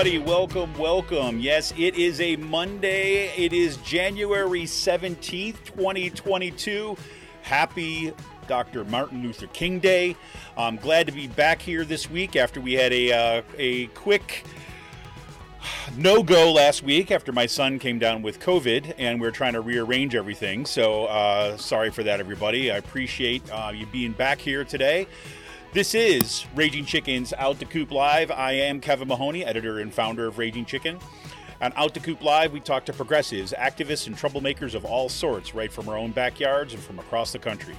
everybody, welcome, welcome. Yes, it is a Monday. It is January 17th, 2022. Happy Dr. Martin Luther King Day. I'm glad to be back here this week after we had a, uh, a quick no go last week after my son came down with COVID and we are trying to rearrange everything. So uh, sorry for that, everybody. I appreciate uh, you being back here today. This is Raging Chicken's Out to Coop Live. I am Kevin Mahoney, editor and founder of Raging Chicken. On Out to Coop Live, we talk to progressives, activists, and troublemakers of all sorts, right from our own backyards and from across the country.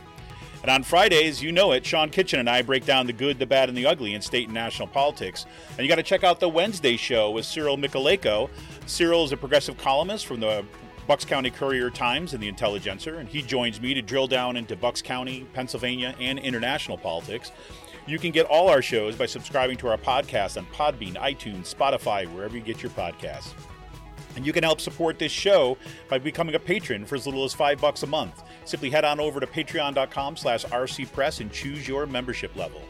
And on Fridays, you know it, Sean Kitchen and I break down the good, the bad, and the ugly in state and national politics. And you got to check out the Wednesday show with Cyril Mychalejko. Cyril is a progressive columnist from the Bucks County Courier Times and the Intelligencer, and he joins me to drill down into Bucks County, Pennsylvania, and international politics. You can get all our shows by subscribing to our podcast on Podbean, iTunes, Spotify, wherever you get your podcasts. And you can help support this show by becoming a patron for as little as five bucks a month. Simply head on over to patreon.com slash rcpress and choose your membership level.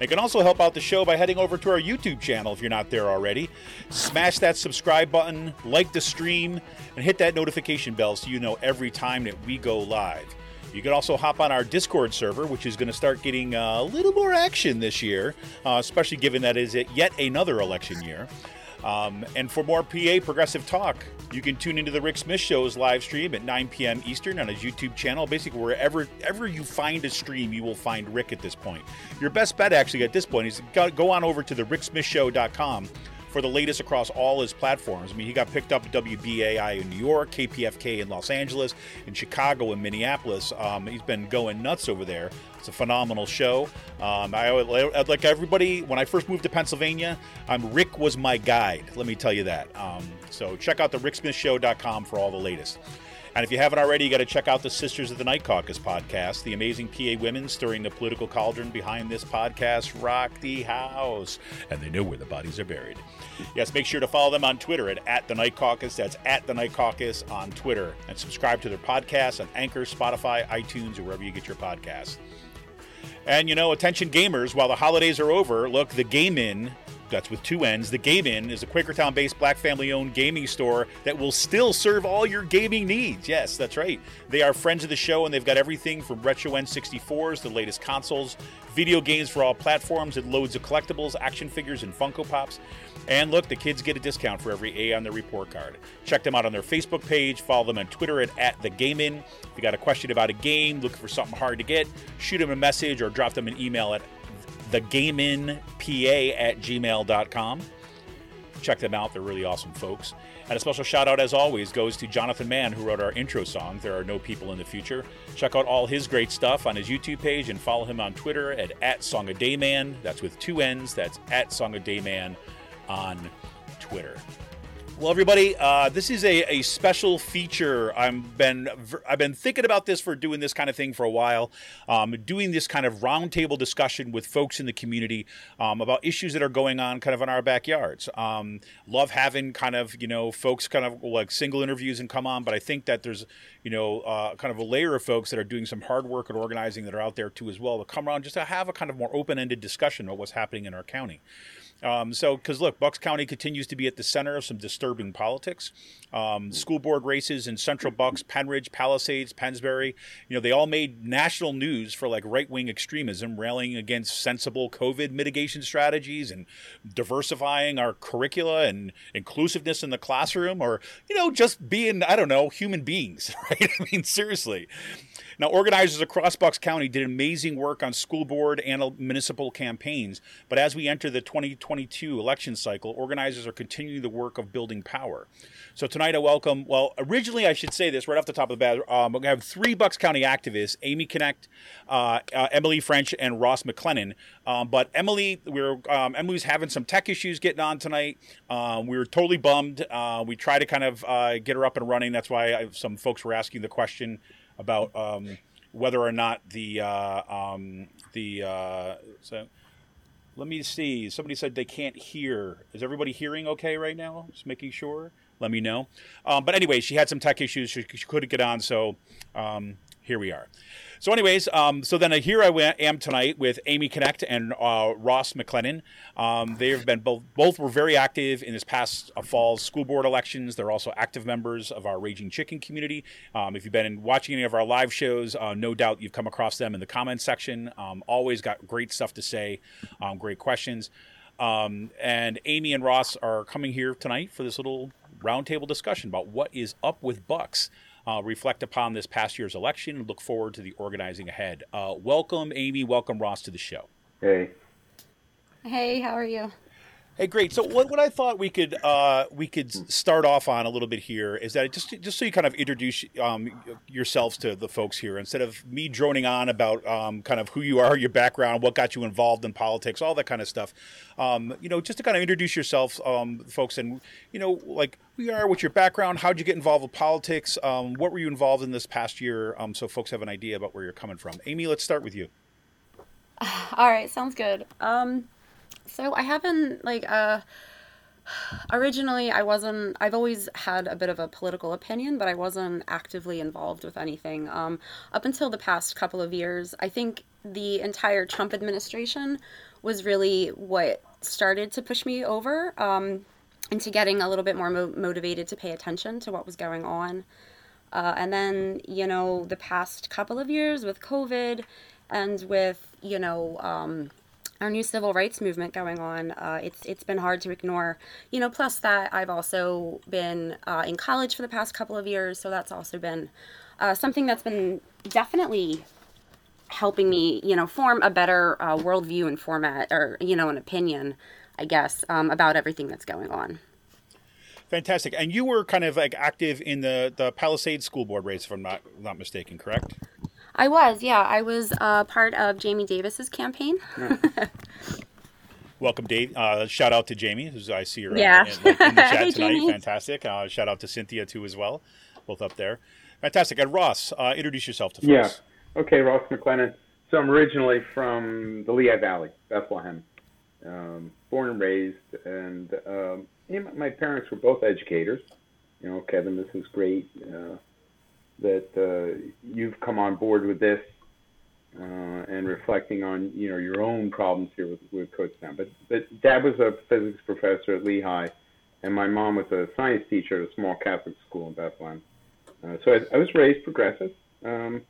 You can also help out the show by heading over to our YouTube channel if you're not there already. Smash that subscribe button, like the stream, and hit that notification bell so you know every time that we go live. You can also hop on our Discord server, which is going to start getting uh, a little more action this year, uh, especially given that is it yet another election year. Um, and for more PA progressive talk, you can tune into the Rick Smith Show's live stream at 9 p.m. Eastern on his YouTube channel. Basically, wherever ever you find a stream, you will find Rick at this point. Your best bet, actually, at this point, is go on over to the ricksmithshow.com for the latest across all his platforms. I mean, he got picked up at WBAI in New York, KPFK in Los Angeles, in Chicago, and Minneapolis. Um, he's been going nuts over there. It's a phenomenal show. Um, I like everybody. When I first moved to Pennsylvania, um, Rick was my guide. Let me tell you that. Um, so check out the RickSmithShow.com for all the latest. And if you haven't already, you got to check out the Sisters of the Night Caucus podcast. The amazing PA women stirring the political cauldron behind this podcast rock the house, and they know where the bodies are buried. Yes, make sure to follow them on Twitter at, at the Night Caucus. That's at the Night Caucus on Twitter, and subscribe to their podcast on Anchor, Spotify, iTunes, or wherever you get your podcasts. And you know, attention gamers, while the holidays are over, look, the Game Inn, that's with two N's, the Game Inn is a Quakertown based black family owned gaming store that will still serve all your gaming needs. Yes, that's right. They are friends of the show and they've got everything from retro N64s, the latest consoles, video games for all platforms, and loads of collectibles, action figures, and Funko Pops. And look, the kids get a discount for every A on their report card. Check them out on their Facebook page. Follow them on Twitter at, at the Game Inn. If you got a question about a game, looking for something hard to get, shoot them a message or drop them an email at thegameinpa at gmail.com. Check them out. They're really awesome folks. And a special shout out, as always, goes to Jonathan Mann, who wrote our intro song, There Are No People in the Future. Check out all his great stuff on his YouTube page and follow him on Twitter at, at Song. That's with two N's. That's at Song on Twitter. Well, everybody, uh, this is a, a special feature. I've been I've been thinking about this for doing this kind of thing for a while. Um, doing this kind of roundtable discussion with folks in the community um, about issues that are going on, kind of in our backyards. Um, love having kind of you know folks kind of like single interviews and come on, but I think that there's you know uh, kind of a layer of folks that are doing some hard work and organizing that are out there too as well to come around just to have a kind of more open ended discussion of what's happening in our county. Um, so, because look, Bucks County continues to be at the center of some disturbing politics. Um, school board races in Central Bucks, Pennridge, Palisades, Pennsbury, you know, they all made national news for like right wing extremism, railing against sensible COVID mitigation strategies and diversifying our curricula and inclusiveness in the classroom, or, you know, just being, I don't know, human beings, right? I mean, seriously. Now, organizers across Bucks County did amazing work on school board and municipal campaigns, but as we enter the 2022 election cycle, organizers are continuing the work of building power. So tonight I welcome, well, originally I should say this right off the top of the bat, um, we have three Bucks County activists, Amy Connect, uh, uh, Emily French, and Ross McLennan. Um, but Emily, we are um, Emily's having some tech issues getting on tonight. Um, we were totally bummed. Uh, we tried to kind of uh, get her up and running. That's why I, some folks were asking the question about um, whether or not the uh, um, the uh, so. Let me see. Somebody said they can't hear. Is everybody hearing okay right now? Just making sure. Let me know. Um, but anyway, she had some tech issues. She, she couldn't get on, so um, here we are. So, anyways, um, so then here I am tonight with Amy Connect and uh, Ross McLennan. Um, they have been both both were very active in this past uh, fall's school board elections. They're also active members of our Raging Chicken community. Um, if you've been watching any of our live shows, uh, no doubt you've come across them in the comments section. Um, always got great stuff to say, um, great questions. Um, and Amy and Ross are coming here tonight for this little roundtable discussion about what is up with Bucks uh, reflect upon this past year's election, and look forward to the organizing ahead. Uh, welcome, Amy. Welcome, Ross, to the show. Hey. Hey, how are you? Hey, great. So what, what I thought we could uh, we could start off on a little bit here is that just just so you kind of introduce um, yourselves to the folks here instead of me droning on about um, kind of who you are, your background, what got you involved in politics, all that kind of stuff. Um, you know, just to kind of introduce yourself, um, folks, and you know, like who you are, what's your background, how'd you get involved with politics, um, what were you involved in this past year, um, so folks have an idea about where you're coming from. Amy, let's start with you. All right, sounds good. Um, so I haven't like uh originally I wasn't I've always had a bit of a political opinion, but I wasn't actively involved with anything. Um up until the past couple of years, I think the entire Trump administration was really what started to push me over um into getting a little bit more mo- motivated to pay attention to what was going on. Uh, and then, you know, the past couple of years with COVID and with, you know, um, our new civil rights movement going on, uh, it's it's been hard to ignore. You know, plus that I've also been uh, in college for the past couple of years, so that's also been uh, something that's been definitely helping me, you know, form a better uh, worldview and format, or you know, an opinion, I guess, um, about everything that's going on. Fantastic. And you were kind of like active in the the Palisades School Board race, if I'm not not mistaken, correct? I was, yeah. I was uh, part of Jamie Davis's campaign. Welcome, Dave. Uh, shout out to Jamie, who's I see her Yeah. in, in the chat Hey, tonight. Jamie. Fantastic. Uh, shout out to Cynthia too as well, both up there. Fantastic. And Ross, uh, introduce yourself to folks. Yeah. Okay, Ross McLennan. So I'm originally from the Lehigh Valley, Bethlehem, um, born and raised, and um, my- my parents were both educators. You know, Kevin, this is great uh, that uh, you've come on board with this uh, and reflecting on you know your own problems here with, with Kutztown. But but Dad was a physics professor at Lehigh, and my mom was a science teacher at a small Catholic school in Bethlehem. Uh, so I, I was raised progressive. Um,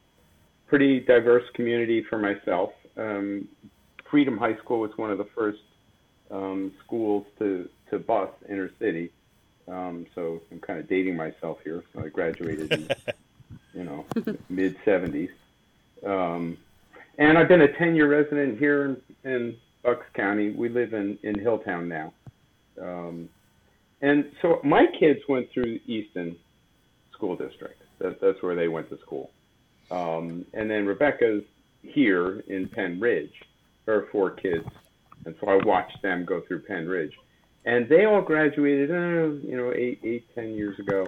pretty diverse community for myself. Um, Freedom High School was one of the first um, schools to, to bus inner city. Um, so I'm kind of dating myself here. So I graduated in, you know, mid 70s. Um, and I've been a 10 year resident here in, in Bucks County. We live in, in Hilltown now. Um, and so my kids went through Easton School District. That, that's where they went to school. Um, and then Rebecca's here in Pennridge, her four kids, and so I watched them go through Pennridge, and they all graduated, uh, you know, eight, eight, ten years ago,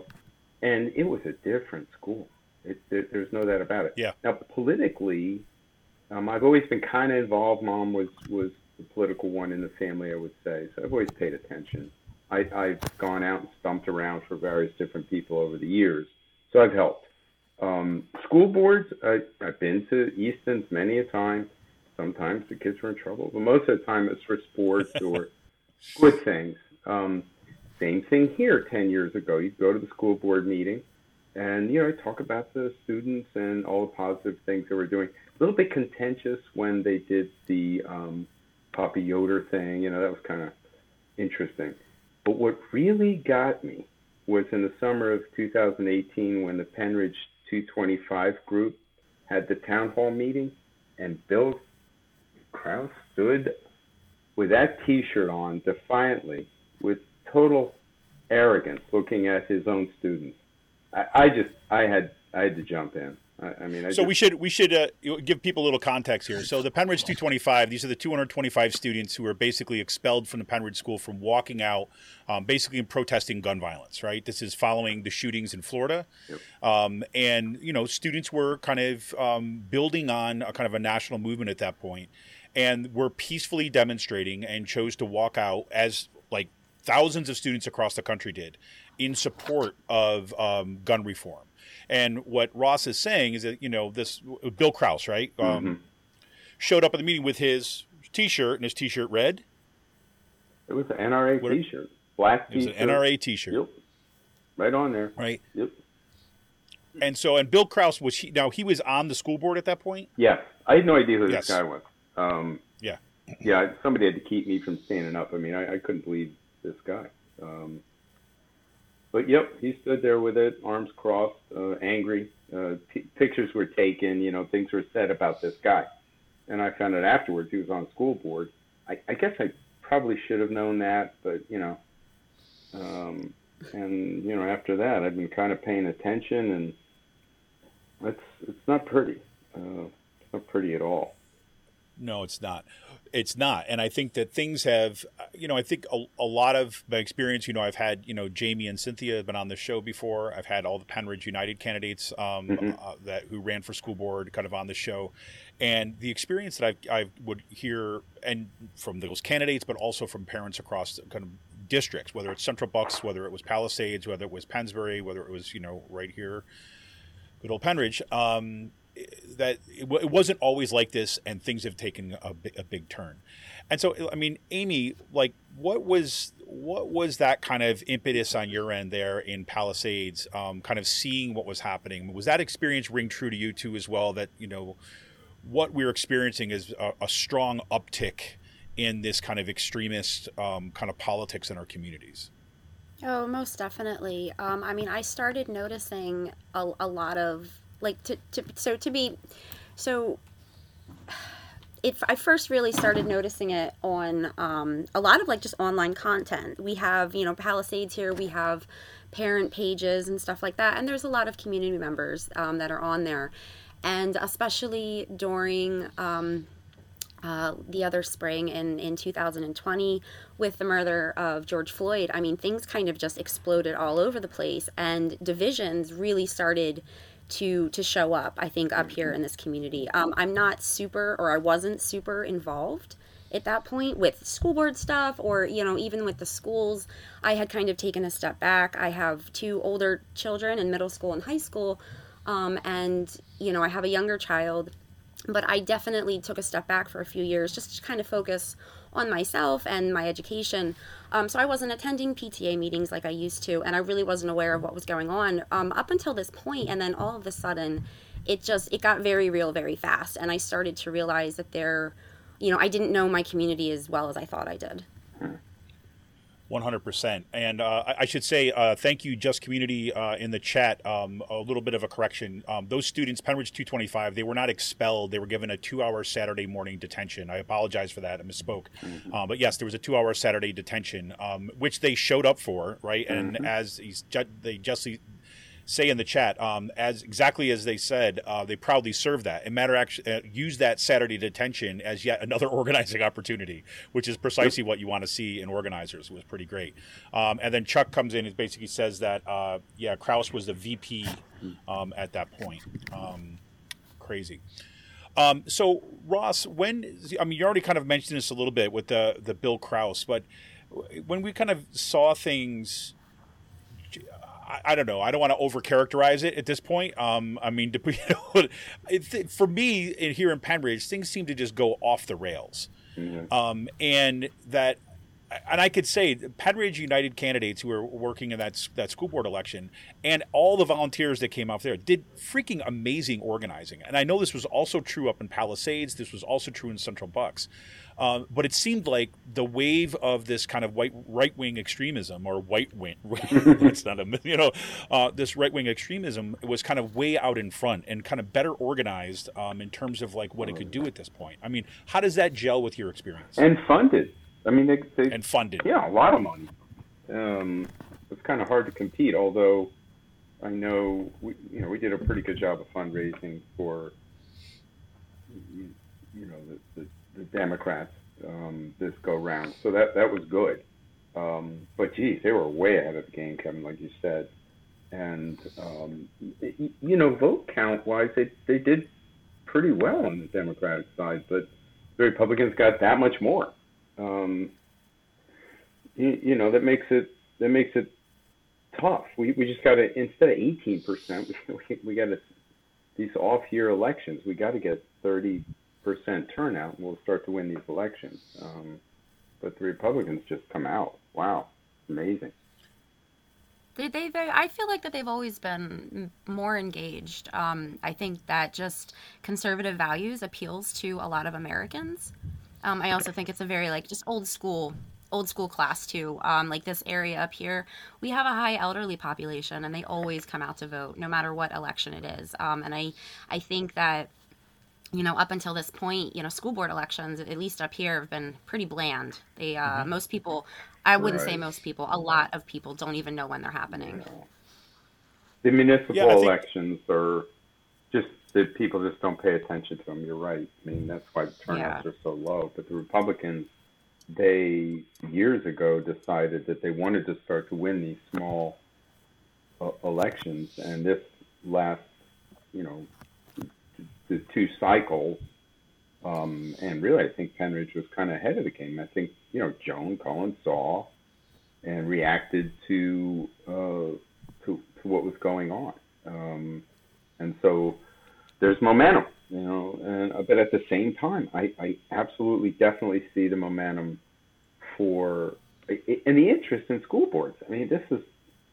and it was a different school. It, there, there's no doubt about it. Yeah. Now politically, um, I've always been kind of involved. Mom was was the political one in the family, I would say, so I've always paid attention. I, I've gone out and stumped around for various different people over the years, so I've helped. Um, school boards, I, I've been to Easton's many a time. Sometimes the kids were in trouble, but most of the time it's for sports or good things. Um, same thing here 10 years ago. You'd go to the school board meeting and, you know, talk about the students and all the positive things they were doing. A little bit contentious when they did the um, Papa Yoder thing. You know, that was kind of interesting. But what really got me was in the summer of 2018 when the Pennridge 225 group had the town hall meeting, and Bill Krause stood with that T-shirt on defiantly, with total arrogance, looking at his own students. I, I just, I had, I had to jump in. I, I mean, I So just, we should we should uh, give people a little context here. So the Pennridge 225, these are the 225 students who were basically expelled from the Pennridge School from walking out, um, basically protesting gun violence. Right. This is following the shootings in Florida, um, and you know students were kind of um, building on a kind of a national movement at that point, and were peacefully demonstrating and chose to walk out as like thousands of students across the country did in support of um, gun reform. And what Ross is saying is that you know this Bill Krause, right, um, showed up at the meeting with his T-shirt, and his T-shirt read it was an NRA What- T-shirt, black it was an T-shirt. NRA T-shirt, Yep, right on there. right? Yep. And so, and Bill Krause was he now he was on the school board at that point. Yeah, I had no idea who Yes. this guy was. Um, Yeah. yeah, somebody had to keep me from standing up. I mean, I, I couldn't believe this guy. Um, but yep, he stood there with it, arms crossed, uh, angry. Uh, p- pictures were taken. You know, things were said about this guy. And I found out afterwards he was on school board. I, I guess I probably should have known that, but you know. Um, and you know, after that, I've been kind of paying attention, and it's it's not pretty. Uh, it's not pretty at all. No, it's not. It's not. And I think that things have, you know, I think a, a lot of my experience, you know, I've had, you know, Jamie and Cynthia have been on the show before. I've had all the Pennridge United candidates um, uh, that who ran for school board kind of on the show. And the experience that I, I would hear and from those candidates, but also from parents across kind of districts, whether it's Central Bucks, whether it was Palisades, whether it was Pennsbury, whether it was, you know, right here, good old Pennridge, um, that it, it wasn't always like this, and things have taken a, a big turn. And so, I mean, Amy, like, what was what was that kind of impetus on your end there in Palisades? Um, kind of seeing what was happening. Was that experience ring true to you too as well? That you know, what we're experiencing is a, a strong uptick in this kind of extremist um, kind of politics in our communities. Oh, most definitely. Um, I mean, I started noticing a, a lot of like to, to so to be so it I first really started noticing it on um, a lot of like just online content. We have you know Palisades here. We have parent pages and stuff like that, and there's a lot of community members um, that are on there, and especially during. Um, uh, the other spring in, in 2020 with the murder of George Floyd, I mean, things kind of just exploded all over the place, and divisions really started to to show up. I think up here in this community, um, I'm not super, or I wasn't super involved at that point with school board stuff, or you know, even with the schools. I had kind of taken a step back. I have two older children in middle school and high school, um, and you know, I have a younger child but I definitely took a step back for a few years just to kind of focus on myself and my education. Um, so I wasn't attending PTA meetings like I used to, and I really wasn't aware of what was going on um, up until this point. And then all of a sudden, it just it got very real very fast, and I started to realize that there, you know, I didn't know my community as well as I thought I did. One hundred percent, and uh, I- should say uh, thank you, Just Community, uh, in the chat. Um, a little bit of a correction: um, those students, Pennridge two twenty five, they were not expelled; they were given a two hour Saturday morning detention. I apologize for that; I misspoke. Uh, but yes, there was a two hour Saturday detention, um, which they showed up for, right? And as he's ju- they justly say in the chat, um, as exactly as they said, uh, they proudly serve that and matter actually uh, use that Saturday detention as yet another organizing opportunity, which is precisely what you want to see in organizers. It was pretty great. Um, and then Chuck comes in and basically says that uh, yeah, Kraus was the VP um, at that point. Um, crazy. Um, so Ross, when I mean, you already kind of mentioned this a little bit with the the Bill Kraus, but when we kind of saw things I, I don't know. I don't want to overcharacterize it at this point. Um, I mean, to, you know, it, for me, in, here in Pennridge, things seem to just go off the rails, um, and that and I could say Pennridge United candidates who were working in that that school board election and all the volunteers that came out there did freaking amazing organizing. And I know this was also true up in Palisades. This was also true in Central Bucks. Uh, but it seemed like the wave of this kind of white right wing extremism or white wing, it's not a you know, uh, this right wing extremism was kind of way out in front and kind of better organized um, in terms of like what it could do at this point. I mean, how does that gel with your experience? And funded. I mean, they, they and funded. Yeah, a lot of money. Um, it's kind of hard to compete. Although I know we, you know, we did a pretty good job of fundraising for, you, you know, the, the, the Democrats um, this go round. So that that was good. Um, but geez, they were way ahead of the game, Kevin, like you said. And um, you know, vote count wise, they they did pretty well on the Democratic side, but the Republicans got that much more um, you, you know that makes it that makes it tough. We we just got to instead of eighteen percent, we we got to these off year elections. We got to get thirty percent turnout, and we'll start to win these elections. Um, but the Republicans just come out. Wow, amazing. They, they I feel like that they've always been more engaged. Um, I think that just conservative values appeals to a lot of Americans. Um, I also think it's a very like just old school old school class too. Um, like this area up here, we have a high elderly population, and they always come out to vote, no matter what election it is. Um, and I, I think that, you know, up until this point, you know, school board elections, at least up here, have been pretty bland. They, uh, mm-hmm. most people, I wouldn't right. say most people, a lot of people don't even know when they're happening. The municipal yeah, think... elections are just that people just don't pay attention to them. You're right. I mean, that's why the turnouts yeah. are so low. But the Republicans, they years ago decided that they wanted to start to win these small uh, elections, and this last, you know, the two cycles, um, and really, I think Pennridge was kind of ahead of the game. I think you know Joan Cullen saw and reacted to uh, to, to what was going on, um, and so there's momentum, you know, and uh, but at the same time, I, I absolutely definitely see the momentum for and the interest in school boards. I mean, this is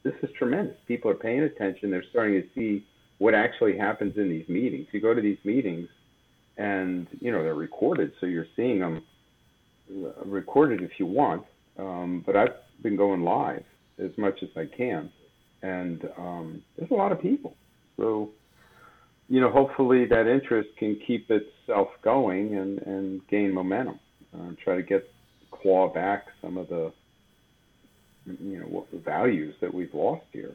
this is tremendous. People are paying attention. They're starting to see what actually happens in these meetings. You go to these meetings, and you know they're recorded, so you're seeing them uh, recorded if you want. Um, but I've been going live as much as I can, and um, there's a lot of people. So you know, hopefully that interest can keep itself going and, and gain momentum. Uh, try to get claw back some of the, you know, what, the values that we've lost here.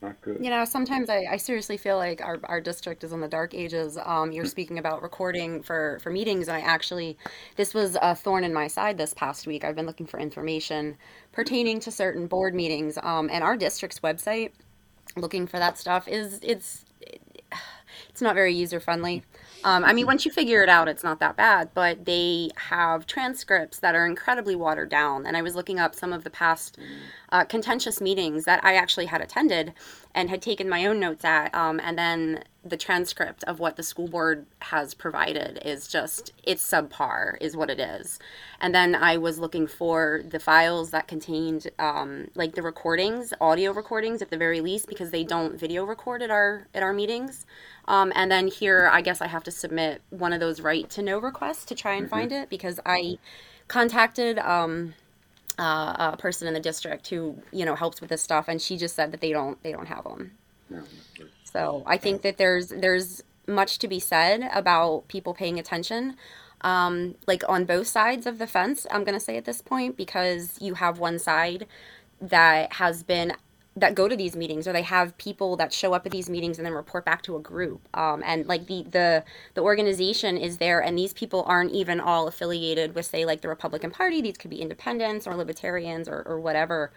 Not good. You know, sometimes I, I seriously feel like our, our district is in the dark ages. Um, you're speaking about recording for, for meetings, and I actually, this was a thorn in my side this past week. I've been looking for information pertaining to certain board meetings, um, and our district's website, looking for that stuff is it's it's not very user friendly. Um, I mean, once you figure it out, it's not that bad, but they have transcripts that are incredibly watered down. And I was looking up some of the past uh, contentious meetings that I actually had attended and had taken my own notes at. Um, and then the transcript of what the school board has provided is just, it's subpar, is what it is. And then I was looking for the files that contained, um, like the recordings, audio recordings at the very least, because they don't video record at our at our meetings. Um, and then here, I guess I have to submit one of those right to know requests to try and mm-hmm. find it because I contacted um, uh, a person in the district who you know helps with this stuff, and she just said that they don't they don't have them. No, so I think that there's there's much to be said about people paying attention. Um, like on both sides of the fence, I'm going to say at this point, because you have one side that has been that go to these meetings or they have people that show up at these meetings and then report back to a group um, and like the, the the organization is there and these people aren't even all affiliated with say like the republican party these could be independents or libertarians or, or whatever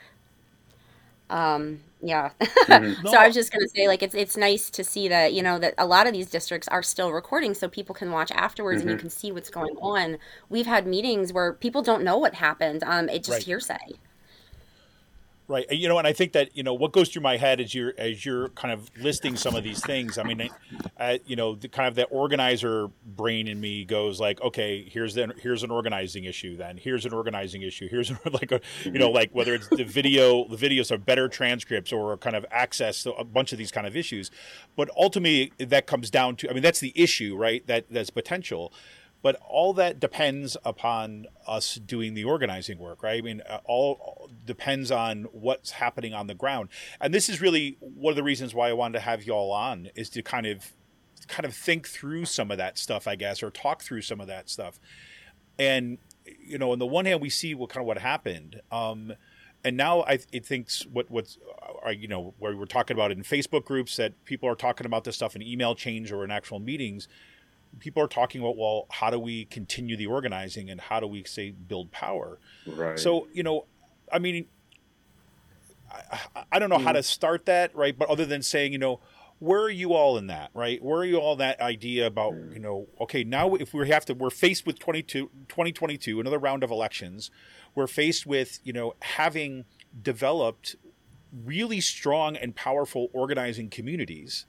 um, yeah mm-hmm. so i was just going to say like it's it's nice to see that you know that a lot of these districts are still recording so people can watch afterwards mm-hmm. and you mm-hmm. can see what's going on we've had meetings where people don't know what happened um, it's just right. hearsay Right. You know, and I think that you know what goes through my head as you're as you're kind of listing some of these things. I mean, uh, you know, the kind of the organizer brain in me goes like, okay, here's the here's an organizing issue. Then here's an organizing issue. Here's like a you know like whether it's the video, the videos are better transcripts or kind of access to a bunch of these kind of issues. But ultimately, that comes down to I mean, that's the issue, right? That that's potential but all that depends upon us doing the organizing work right? I mean uh, all, depends on what's happening on the ground. And this is really one of the reasons why i wanted to have you all on is to kind of kind of think through some of that stuff i guess or talk through some of that stuff. And you know on the one hand we see what kind of what happened. Um, and now I, it thinks what what's uh, you know where we're talking about in Facebook groups that people are talking about this stuff in email chains or in actual meetings people are talking about well how do we continue the organizing and how do we say build power? Right. so you know i mean i, I don't know how mm-hmm. to start that right? But other than saying you know where are you all in that right? Where are you all in that idea about you know okay now if we have to we're faced with 22 2022 another round of elections. We're faced with you know having developed really strong and powerful organizing communities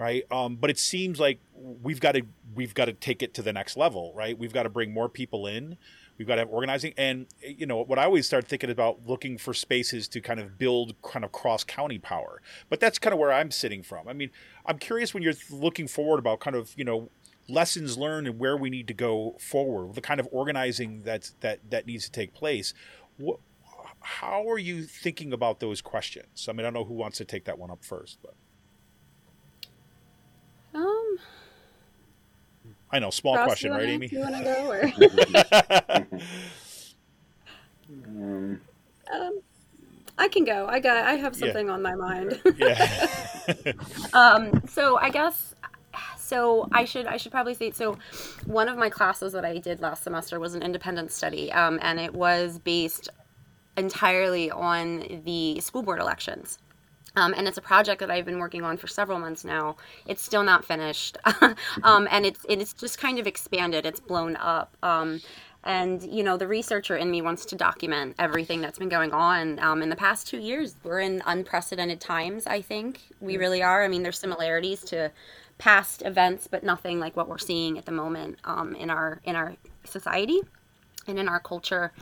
right? Um, but it seems like we've got to we've got to take it to the next level right? We've got to bring more people in. We've got to have organizing. And you know what i always start thinking about looking for spaces to kind of build kind of cross county power. But that's kind of where i'm sitting from. I mean i'm curious when you're looking forward about kind of you know lessons learned and where we need to go forward the kind of organizing that's that that needs to take place. What how are you thinking about those questions? I mean i don't know who wants to take that one up first but i know small Ross, question right amy You want to go or? Um, um, I can go. I got. I have something on my mind. yeah um, so I guess. So I should I should probably say so. One of my classes that I did last semester was an independent study, um, and it was based entirely on the school board elections. Um, and it's a project that I've been working on for several months now. It's still not finished, um, and it's it's just kind of expanded. It's blown up. Um, and you know, the researcher in me wants to document everything that's been going on um, in the past two years. We're in unprecedented times. I think we really are. I mean, there's similarities to past events, but nothing like what we're seeing at the moment um, in our in our society and in our culture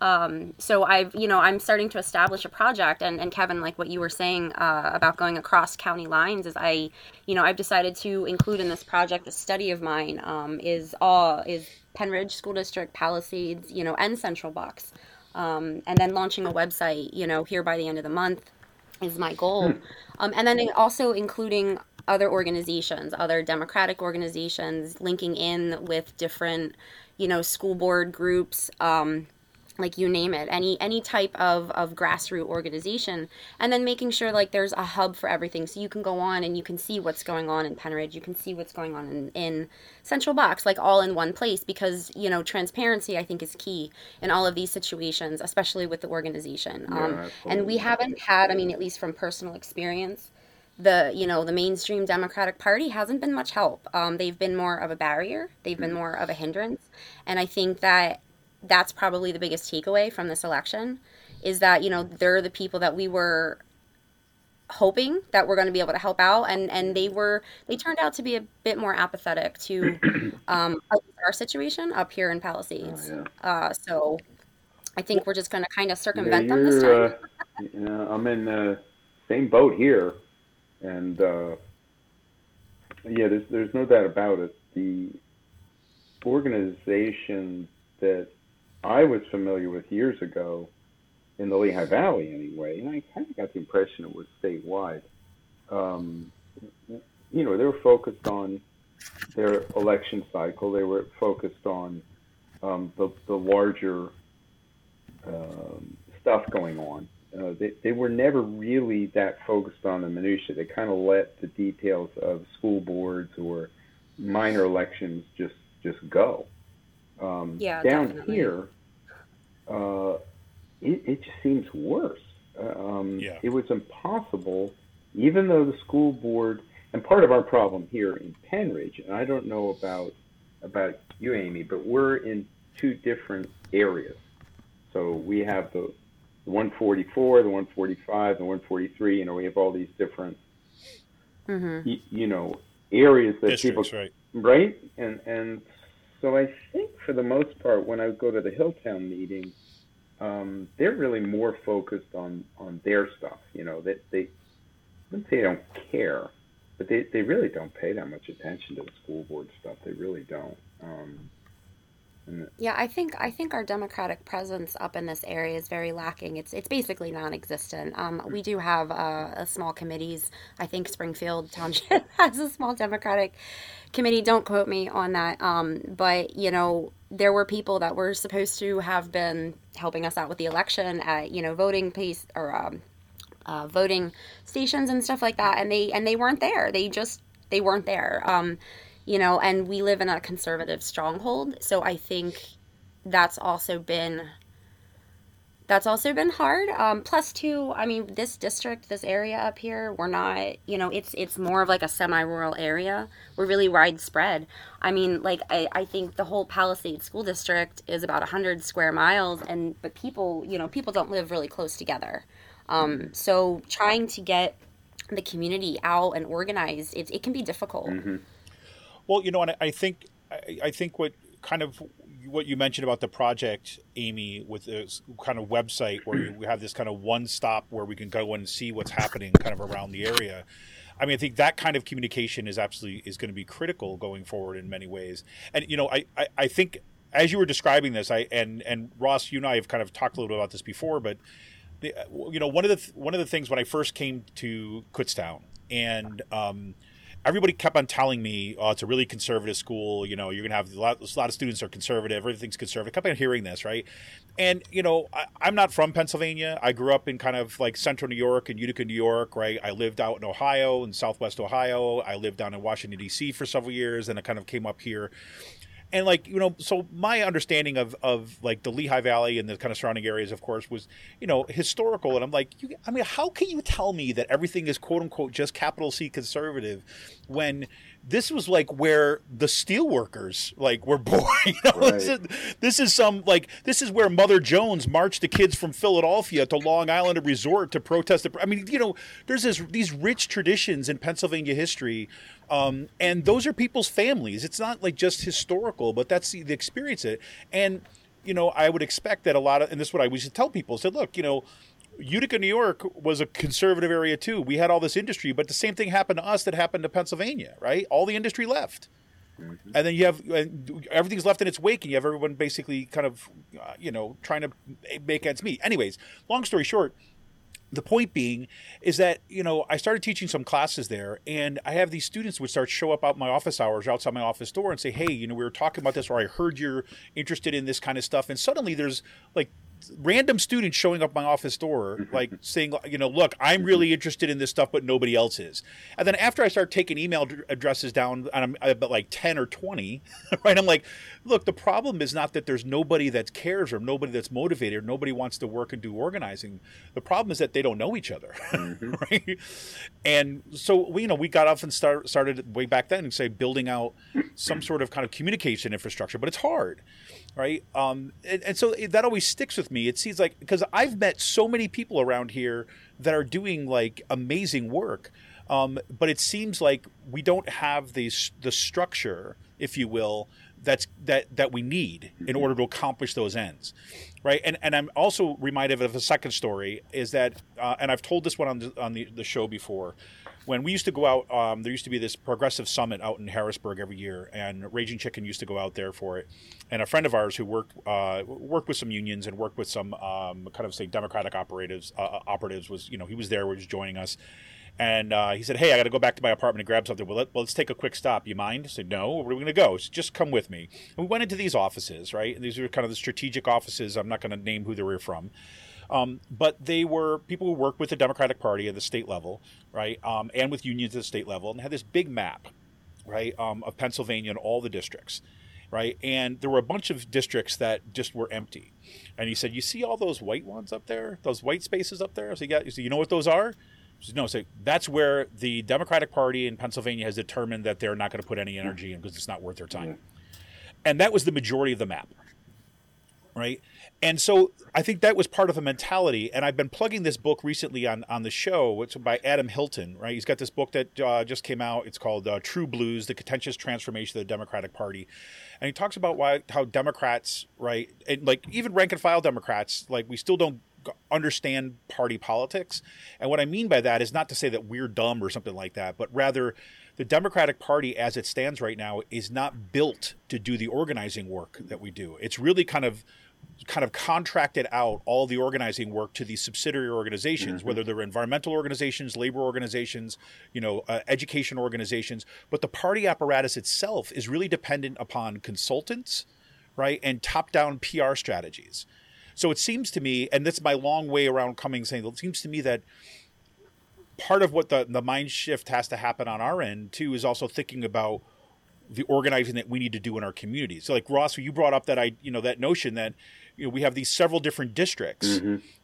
um, so I've, you know, I'm starting to establish a project and, and Kevin, like what you were saying, uh, about going across county lines is I, you know, I've decided to include in this project a study of mine, um, is all, is Pennridge School District, Palisades, you know, and Central Bucks. Um, and then launching a website, you know, here by the end of the month is my goal. Um, and then also including other organizations, other democratic organizations, linking in with different, you know, school board groups, um, like you name it any any type of of grassroots organization and then making sure like there's a hub for everything. So you can go on and you can see what's going on in pennridge you can see what's going on in, in central bucks like all in one place because you know transparency i think is key in all of these situations especially with the organization. Um, and we haven't had i mean at least from personal experience the you know the mainstream democratic party hasn't been much help. Um, they've been more of a barrier. They've been more of a hindrance. And i think that that's probably the biggest takeaway from this election is that you know they're the people that we were hoping that we're going to be able to help out and and they were they turned out to be a bit more apathetic to um, our situation up here in palisades. Oh, uh, so i think we're just going to kind of circumvent yeah, them this time. uh, I'm in the same boat here, and uh, yeah, there's there's no doubt about it. The organization that I was familiar with years ago in the Lehigh Valley, anyway, and I kind of got the impression it was statewide. Um, you know, they were focused on their election cycle. They were focused on um, the the larger um, stuff going on. Uh, they, they were never really that focused on the minutia. They kind of let the details of school boards or minor elections just just go. Um, Yeah, down definitely. here, uh, it, it just seems worse. Uh, Um, Yeah. It was impossible, even though the school board, and part of our problem here in Pennridge, and I don't know about about you, Amy, but we're in two different areas. So we have the the 144, the 145, the 143. You know, we have all these different, y- you know, areas that people right? right? And and so I think for the most part, when I go to the Hilltown meeting, um, they're really more focused on on their stuff. You know, that they, I wouldn't say they don't care, but they they really don't pay that much attention to the school board stuff. They really don't. Um, Yeah, I think I think our democratic presence up in this area is very lacking. It's it's basically non-existent. Um, we do have uh, a small committees. I think Springfield Township has a small democratic committee. Don't quote me on that. Um, but you know, there were people that were supposed to have been helping us out with the election at you know voting place or um, uh, voting stations and stuff like that, and they and they weren't there. They just they weren't there. Um, you know, and we live in a conservative stronghold, so I think that's also been that's also been hard. Um, plus, too, I mean, this district, this area up here, we're not, you know, it's it's more of like a semi-rural area. We're really widespread. I mean, like I, I think the whole Palisade School District is about hundred square miles, and but people, you know, people don't live really close together. Um, so trying to get the community out and organized, it, it can be difficult. Well, you know, and I- think I, I think what kind of what you mentioned about the project, Amy, with this kind of website where you have this kind of one stop where we can go and see what's happening kind of around the area. I mean, I think that kind of communication is absolutely is going to be critical going forward in many ways. And you know, I, I, I think as you were describing this, I and and Ross, you and I have kind of talked a little bit about this before, but the, you know, one of the th- one of the things when I first came to Kutztown and um, everybody kept on telling me, "Oh, it's a really conservative school. You know, you're gonna have a lot, a lot of students are conservative. Everything's conservative." I kept on hearing this, right? And you know, I, I'm not from Pennsylvania. I grew up in kind of like central New York and Utica, New York, right? I lived out in Ohio, in Southwest Ohio. I lived down in Washington D.C. for several years, and I kind of came up here and like you know so my understanding of of like the lehigh valley and the kind of surrounding areas of course was you know historical. And i'm like you, i mean how can you tell me that everything is quote unquote just capital c conservative when this was like where the steelworkers like were born you know this, is, this is some like this is where mother jones marched the kids from philadelphia to long island resort to protest the, i mean you know there's this these rich traditions in pennsylvania history um, and those are people's families. It's not like just historical, but that's the, the experience of it. And you know, I would expect that a lot of, and this is what I used to tell people: said, look, you know, Utica, New York was a conservative area too. We had all this industry, but the same thing happened to us that happened to Pennsylvania, right? All the industry left. And then you have and everything's left in its wake, and you have everyone basically kind of, uh, you know, trying to make ends meet. Anyways, long story short, the point being is that you know I started teaching some classes there, and I have these students would start show up out my office hours outside my office door and say, "Hey, you know, we were talking about this, or I heard you're interested in this kind of stuff," and suddenly there's like random students showing up my office door like saying you know look i'm really interested in this stuff but nobody else is. And then after i start taking email addresses down and i'm about like 10 or 20 right i'm like look the problem is not that there's nobody that cares or nobody that's motivated or nobody wants to work and do organizing. The problem is that they don't know each other. Mm-hmm. Right? And so we you know we got off and start, started way back then and say building out some sort of kind of communication infrastructure but it's hard right? Um, and, and so it, that always sticks with me. It seems like because i've met so many people around here that are doing like amazing work. Um, but it seems like we don't have the the structure if you will that's that that we need in order to accomplish those ends right? And and i'm also reminded of a second story is that uh, and i've told this one on the, on the, the show before when we used to go out, um, there used to be this progressive summit out in Harrisburg every year, and Raging Chicken used to go out there for it. And a friend of ours who worked uh, worked with some unions and worked with some um, kind of say Democratic operatives uh, operatives was you know he was there, was joining us. And uh, he said, "Hey, I got to go back to my apartment and grab something. Well, let, let's take a quick stop. You mind?" I said, "No. Where are we going to go? So just come with me." And we went into these offices, right? And these were kind of the strategic offices. I'm not going to name who they were from. Um, but they were people who worked with the Democratic Party at the state level, right, um, and with unions at the state level, and had this big map, right, um, of Pennsylvania and all the districts, right, and there were a bunch of districts that just were empty, and he said, "You see all those white ones up there, those white spaces up there?" So you got, you, you know what those are? He said, no, so that's where the Democratic Party in Pennsylvania has determined that they're not going to put any energy in because it's not worth their time, and that was the majority of the map right? And so I think that was part of a mentality. And I've been plugging this book recently on on the show. It's by Adam Hilton, right? He's got this book that uh, just came out. It's called uh, True Blues: The Contentious Transformation of the Democratic Party, and he talks about why how Democrats, right, and like even rank and file Democrats, like we still don't understand party politics. And what I mean by that is not to say that we're dumb or something like that, but rather the Democratic Party as it stands right now is not built to do the organizing work that we do. It's really kind of kind of contracted out all the organizing work to these subsidiary organizations, whether they're environmental organizations, labor organizations, you know, uh, education organizations. But the party apparatus itself is really dependent upon consultants, right, and top-down PR strategies. So it seems to me, and that's my long way around coming saying, it seems to me that part of what the the mind shift has to happen on our end too is also thinking about the organizing that we need to do in our communities. So like Ross, you brought up that I you know that notion that you know we have these several different districts,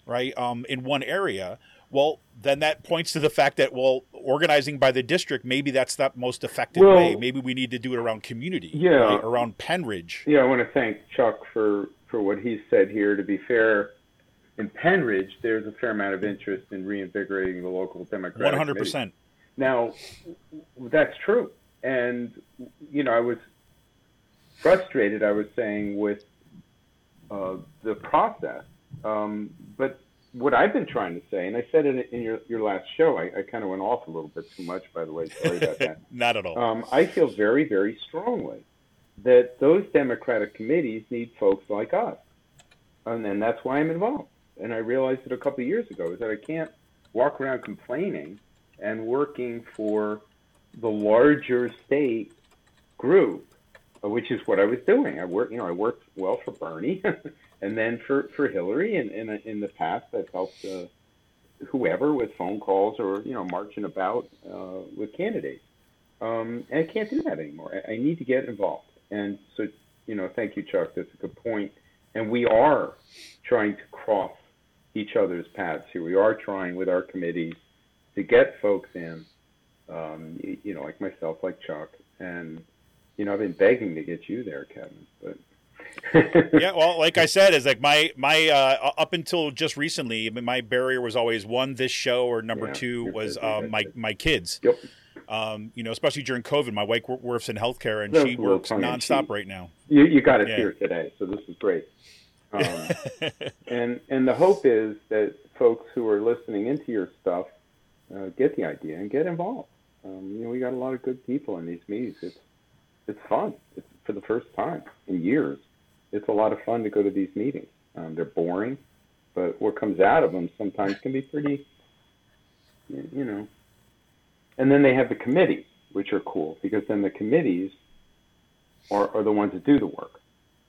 right, um, in one area. Well, then that points to the fact that well, organizing by the district maybe that's the most effective Well- way. Maybe we need to do it around community, Yeah. right, around Pennridge. Yeah, I want to thank Chuck for, for what he said here. To be fair, in Pennridge, there's a fair amount of interest in reinvigorating the local Democratic One hundred Committee. percent. Now, that's true. And, you know, I was frustrated, I was saying, with uh, the process. Um, but what I've been trying to say, and I said it in your, your last show, I, I kind of went off a little bit too much, by the way. Sorry about that. Not at all. Um, I feel very, very strongly that those Democratic committees need folks like us. And, and that's why I'm involved. And I realized it a couple of years ago is that I can't walk around complaining and working for the larger state group, which is what I was doing. I worked, you know, I worked well for Bernie and then for, for Hillary. And, and in the past, I've helped uh, whoever with phone calls or, you know, marching about uh, with candidates. Um, and I can't do that anymore. I, I need to get involved. And so, you know, thank you, Chuck. That's a good point. And we are trying to cross each other's paths here. We are trying with our committees to get folks in, um, you know, like myself, like Chuck. And, you know, I've been begging to get you there, Kevin, but. yeah, well, like I said, is like my my uh, up until just recently, my barrier was always one this show or number Yeah, two was um, my my kids. Yep. Um, you know, especially during COVID, my wife works in healthcare and That's she works nonstop right now. You, you got it Yeah. here today, so this is great. Um, and and the hope is that folks who are listening into your stuff uh, get the idea and get involved. Um, you know, we got a lot of good people in these meetings. It's it's fun. It's for the first time in years. It's a lot of fun to go to these meetings. Um, they're boring, but what comes out of them sometimes can be pretty, you know. And then they have the committees, which are cool because then the committees are, are the ones that do the work.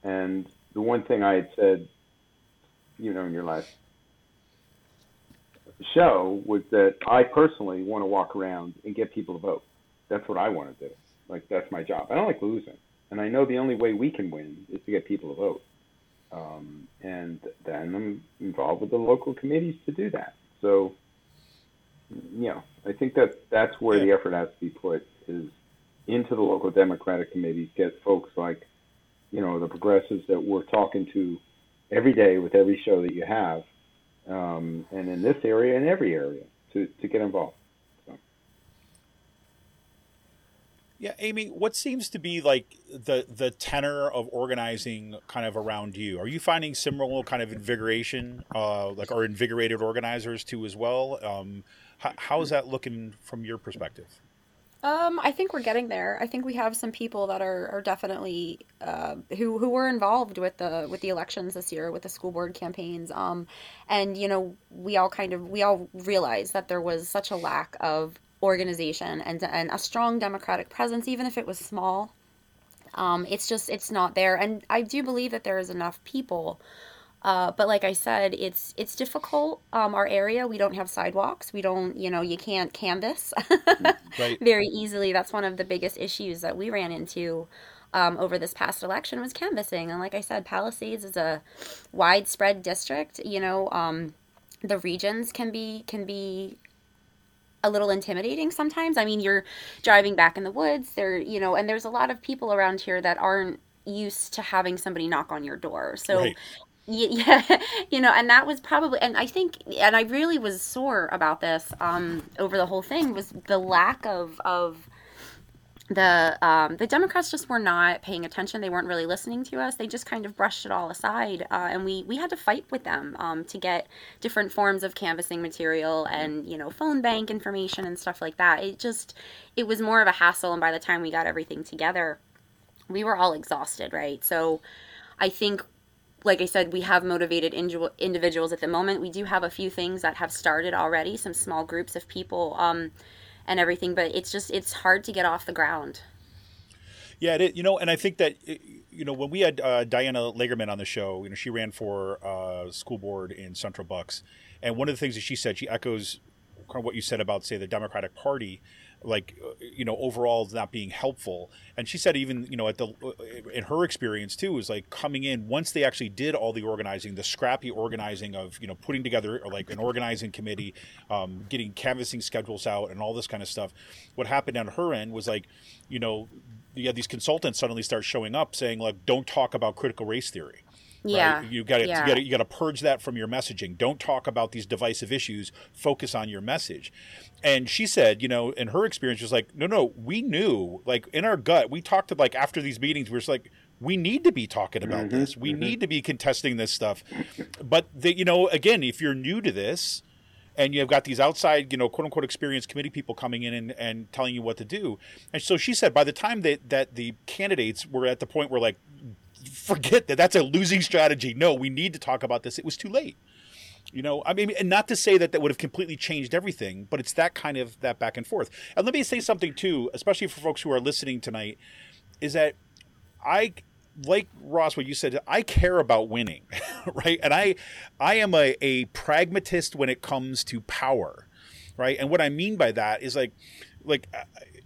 And the one thing I had said, you know, in your last show was that I personally want to walk around and get people to vote. That's what I want to do. Like that's my job. I don't like losing, and I know the only way we can win is to get people to vote. Um, and then I'm involved with the local committees to do that. So, you know, I think that that's where the effort has to be put is into the local Democratic committees, get folks like, you know, the progressives that we're talking to every day with every show that you have, um, and in this area and every area to, to get involved. So. Yeah, Amy, what seems to be like the the tenor of organizing kind of around you? Are you finding similar kind of invigoration, uh, like or invigorated organizers too as well? Um, how, how is that looking from your perspective? Um, I think we're getting there. I think we have some people that are, are definitely uh, who who were involved with the with the elections this year, with the school board campaigns. Um, and you know, we all kind of we all realized that there was such a lack of organization and and a strong democratic presence, even if it was small. Um, it's just it's not there, and I do believe that there is enough people. Uh, but like I said, it's it's difficult. Um, our area, we don't have sidewalks. We don't, you know, you can't canvas Right. very easily. That's one of the biggest issues that we ran into um, over this past election was canvassing. And like I said, Palisades is a widespread district. You know, um, the regions can be can be a little intimidating sometimes. I mean, you're driving back in the woods there, you know, and there's a lot of people around here that aren't used to having somebody knock on your door. So Right. yeah, you know, and that was probably, and I think, and I really was sore about this um, over the whole thing was the lack of of the um, the Democrats just were not paying attention. They weren't really listening to us. They just kind of brushed it all aside, uh, and we we had to fight with them um, to get different forms of canvassing material and you know phone bank information and stuff like that. It just it was more of a hassle, and by the time we got everything together, we were all exhausted, right? So, I think. Like I said, we have motivated individuals at the moment. We do have a few things that have started already, some small groups of people. Um, and everything but it's just it's hard to get off the ground. Yeah it, you know and i think that you know when we had uh, diana lagerman on the show you know she ran for uh, school board in central bucks and one of the things that she said she echoes kind of what you said about say the democratic party like uh, you know overall not being helpful. And she said even you know at the in her experience too was like coming in once they actually did all the organizing the scrappy organizing of you know putting together like an organizing committee um, getting canvassing schedules out and all this kind of stuff what happened on her end was like you know you had these consultants suddenly start showing up saying like don't talk about critical race theory yeah. Right? You got to yeah. you got to purge that from your messaging. Don't talk about these divisive issues. Focus on your message. And she said, you know, in her experience, was like, no, no, we knew, like in our gut, we talked to like after these meetings, we were like, we need to be talking about mm-hmm, this. We mm-hmm. need to be contesting this stuff. But the, you know, again, if you're new to this, and you've got these outside, you know, quote unquote experienced committee people coming in and, and telling you what to do. And so she said by the time that, that the candidates were at the point where like forget that that's a losing strategy. No, we need to talk about this. It was too late. You know, I mean, and not to say that that would have completely changed everything, but it's that kind of that back and forth. And let me say something too, especially for folks who are listening tonight, is that I like Ross, what you said, I care about winning, right? And I, I am a, a pragmatist when it comes to power, right? And what I mean by that is like, like uh,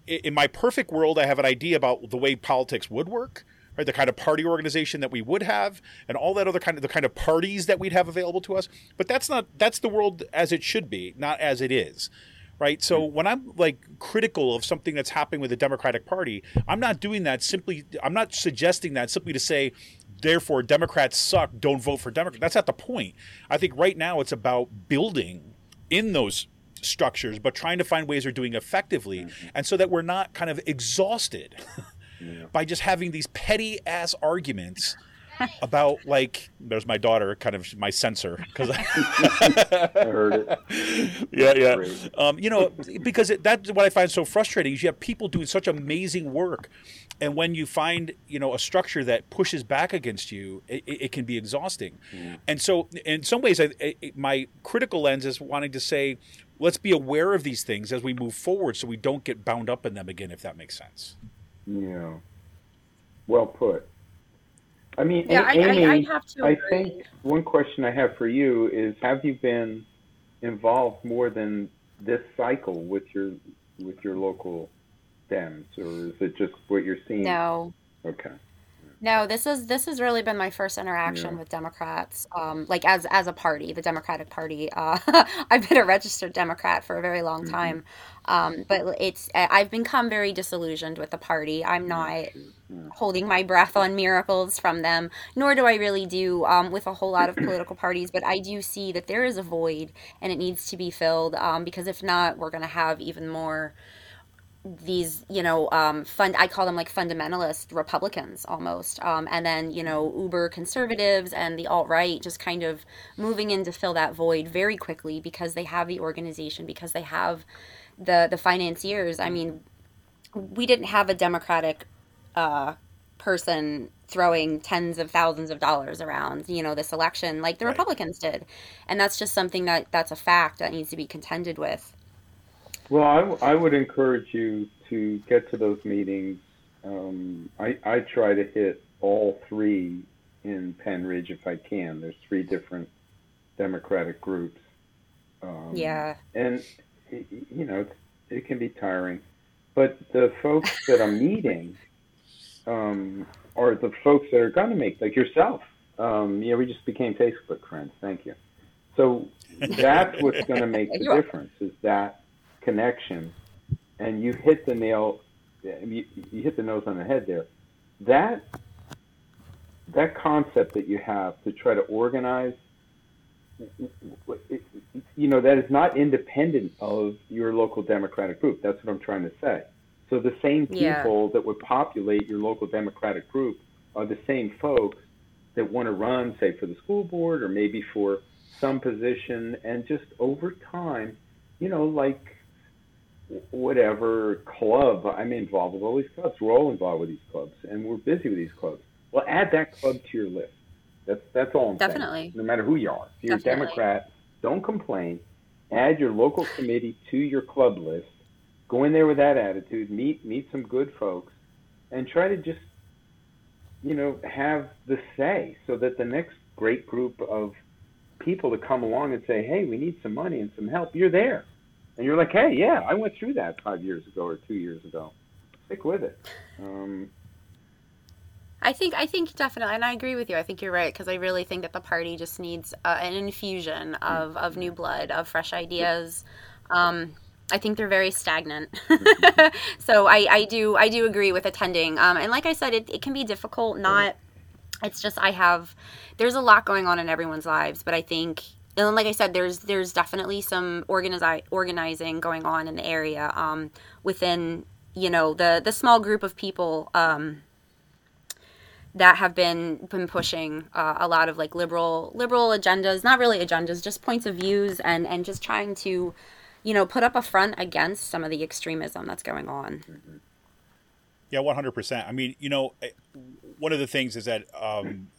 in my perfect world, I have an idea about the way politics would work, right? The kind of party organization that we would have, and all that other kind of the kind of parties that we'd have available to us. But that's not that's the world as it should be, not as it is. Right. So when I'm like critical of something that's happening with the Democratic Party, I'm not doing that simply. I'm not suggesting that simply to say, therefore, Democrats suck. Don't vote for Democrats. That's not the point. I think right now it's about building in those structures, but trying to find ways of doing effectively, mm-hmm. and so that we're not kind of exhausted yeah. by just having these petty ass arguments about like there's my daughter kind of my censor because I, I heard it. Yeah yeah. um, you know because it, that's what i find so frustrating is you have people doing such amazing work and when you find you know a structure that pushes back against you it, it can be exhausting. Mm. and so in some ways I, I, my critical lens is wanting to say let's be aware of these things as we move forward so we don't get bound up in them again if that makes sense yeah. Well put. I mean, yeah, Amy, I, I, I, have to I think one question I have for you is: Have you been involved more than this cycle with your with your local Dems, or is it just what you're seeing? No. Okay. No, this is this has really been my first interaction Yeah. with Democrats, um, like as as a party, the Democratic Party. Uh, I've been a registered Democrat for a very long Mm-hmm. time, um, but it's I- have become very disillusioned with the party. I'm not holding my breath on miracles from them, nor do I really do um, with a whole lot of political parties. But I do see that there is a void, and it needs to be filled um, because if not, we're going to have even more these you know um fund i call them like fundamentalist republicans almost um and then you know uber conservatives and the alt-right just kind of moving in to fill that void very quickly because they have the organization because they have the the financiers. I mean we didn't have a democratic uh person throwing tens of thousands of dollars around you know this election like the Right. republicans did. And that's just something that that's a fact that needs to be contended with Well, I, w- I would encourage you to get to those meetings. Um, I, I try to hit all three in Pennridge if I can. There's three different Democratic groups. Um, yeah And, you know, it can be tiring. But the folks that I'm meeting um, are the folks that are going to make, like yourself. Um, know, we just became Facebook friends. Thank you. So that's what's going to make the difference is that connection. And you hit the nail, you, you hit the nose on the head there. That that concept that you have to try to organize, you know, that is not independent of your local Democratic group. That's what I'm trying to say. So the same Yeah. people that would populate your local Democratic group are the same folks that want to run, say, for the school board or maybe for some position, and just over time, you know, like whatever club I'm involved with all these clubs. We're all involved with these clubs, and we're busy with these clubs. Well, add that club to your list. That's that's all I'm Definitely. saying. No matter who you are, if you're Definitely. a Democrat, don't complain. Add your local committee to your club list. Go in there with that attitude. Meet meet some good folks, and try to just you know have the say, so that the next great group of people to come along and say, "Hey, we need some money and some help," you're there. And you're like, hey, yeah, I went through that five years ago or two years ago. Stick with it. Um, I think I think definitely, and I agree with you. I think you're right because I really think that the party just needs uh, an infusion of, of new blood, of fresh ideas. Um, I think they're very stagnant, so I, I do I do agree with attending. Um, and like I said, it, it can be difficult. Not it's just I have there's a lot going on in everyone's lives, but I think and then, like I said, there's there's definitely some organizi- organizing going on in the area um, within you know the the small group of people. Um, that have been been pushing uh, a lot of like liberal liberal agendas not really agendas just points of views and and just trying to you know put up a front against some of the extremism that's going on Yeah, one hundred percent. I mean, you know, eh, one of the things is that um,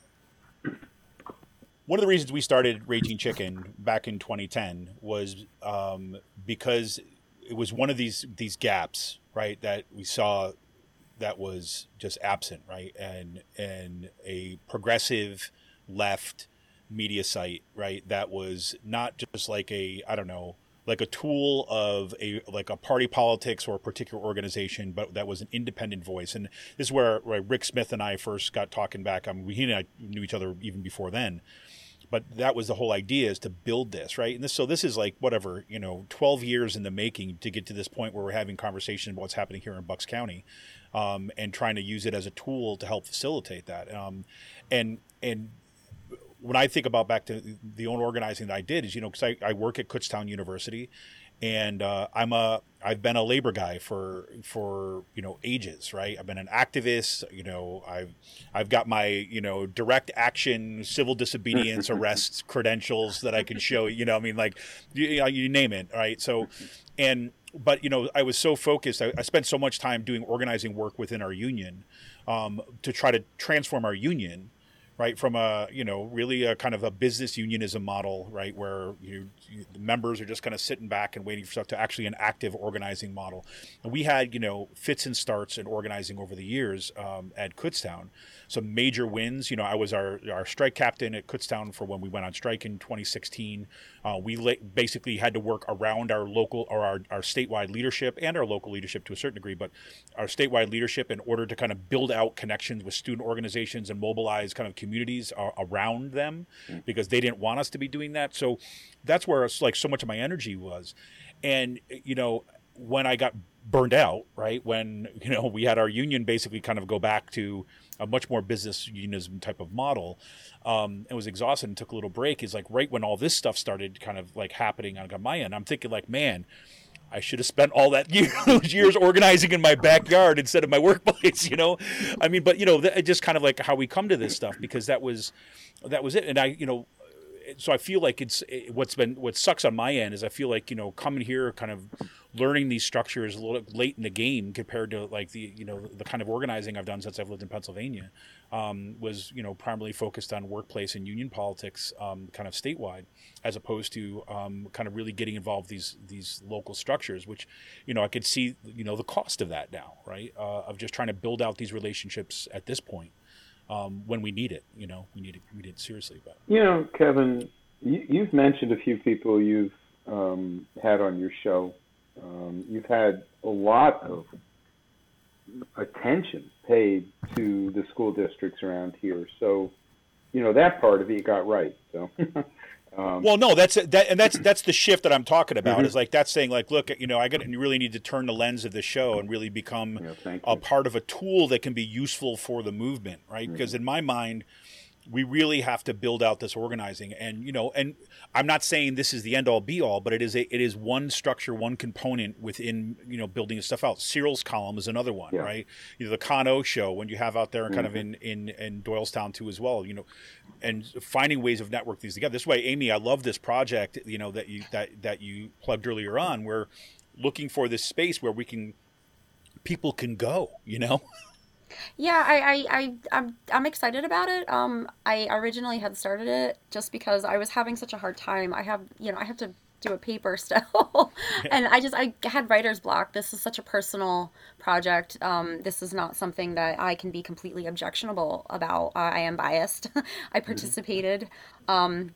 one of the reasons we started Raging Chicken back in 2010 was um, because it was one of these these gaps, right, that we saw that was just absent, right, and and a progressive left media site, right, that was not just like a I don't know like a tool of a like a party politics or a particular organization, but that was an independent voice. And this is where, where Rick Smith and I first got talking back. I mean, he and I knew each other even before then, but that was the whole idea is to build this right. And this so this is like whatever you know, twelve years in the making to get to this point where we're having conversation about what's happening here in Bucks County, um, and trying to use it as a tool to help facilitate that. Um, and and when I think about back to the own organizing that I did is, you know, because I, I work at Kutztown University, and uh, I'm a I've been a labor guy for for you know ages, right? I've been an activist. You know, I've I've got my you know direct action civil disobedience arrests credentials that I can show. You know, I mean, like you, you, name it, right? So, and but you know, I was so focused. I, I spent so much time doing organizing work within our union um, to try to transform our union right from a you know really a kind of a business unionism model right where you, you the members are just kind of sitting back and waiting for stuff to actually an active organizing model. And we had you know fits and starts in organizing over the years um, at kutztown some major wins you know i was our, our strike captain at kutztown for when we went on strike in 2016 uh, we la- basically had to work around our local or our, our statewide leadership and our local leadership to a certain degree but our statewide leadership in order to kind of build out connections with student organizations and mobilize kind of communities uh, around them because they didn't want us to be doing that. So that's where it's like so much of my energy was. And, you know, when I got burned out, right, when, you know, we had our union basically kind of go back to a much more business unionism type of model, um, it was exhausted and took a little break. Is like right when all this stuff started kind of like happening on my end. I'm thinking like, man, I should have spent all that year, those years organizing in my backyard instead of my workplace, you know. I mean, but you know, that, just kind of like how we come to this stuff because that was that was it. And I, you know, so I feel like it's it, what's been what sucks on my end is I feel like you know coming here, kind of learning these structures a little late in the game compared to like the you know the kind of organizing I've done since I've lived in Pennsylvania um, was you know primarily focused on workplace and union politics, um, kind of statewide, as opposed to um, kind of really getting involved these these local structures, which you know I could see you know the cost of that now, right? Uh, of just trying to build out these relationships at this point um, when we need it. You know, we need it, we need it seriously. But You know, Kevin, you, you've mentioned a few people you've um, had on your show. Um, you've had a lot of attention paid to the school districts around here. So, you know, that part of it you got right. So, um, Well, no, that's that, and that's that's the shift that I'm talking about. Is like that's saying like, look, you know, I got you really need to turn the lens of the show and really become Yeah, a part of a tool that can be useful for the movement, right? Mm-hmm. Because in my mind, we really have to build out this organizing. And you know and i'm not saying this is the end all be all but it is a it is one structure one component within you know building this stuff out. Cyril's column is another one Yeah. right? You know the con o show when you have out there and kind of Mm-hmm. in in in doylestown too as well you know and finding ways of network these together. This way amy i love this project you know that you that that you plugged earlier on we're looking for this space where we can people can go you know Yeah, I, I, I, I'm, I'm excited about it. Um, I originally had started it just because I was having such a hard time. I have, you know, I have to do a paper still, and I just, I had writer's block. This is such a personal project. Um, this is not something that I can be completely objectionable about. Uh, I am biased. I participated. Um,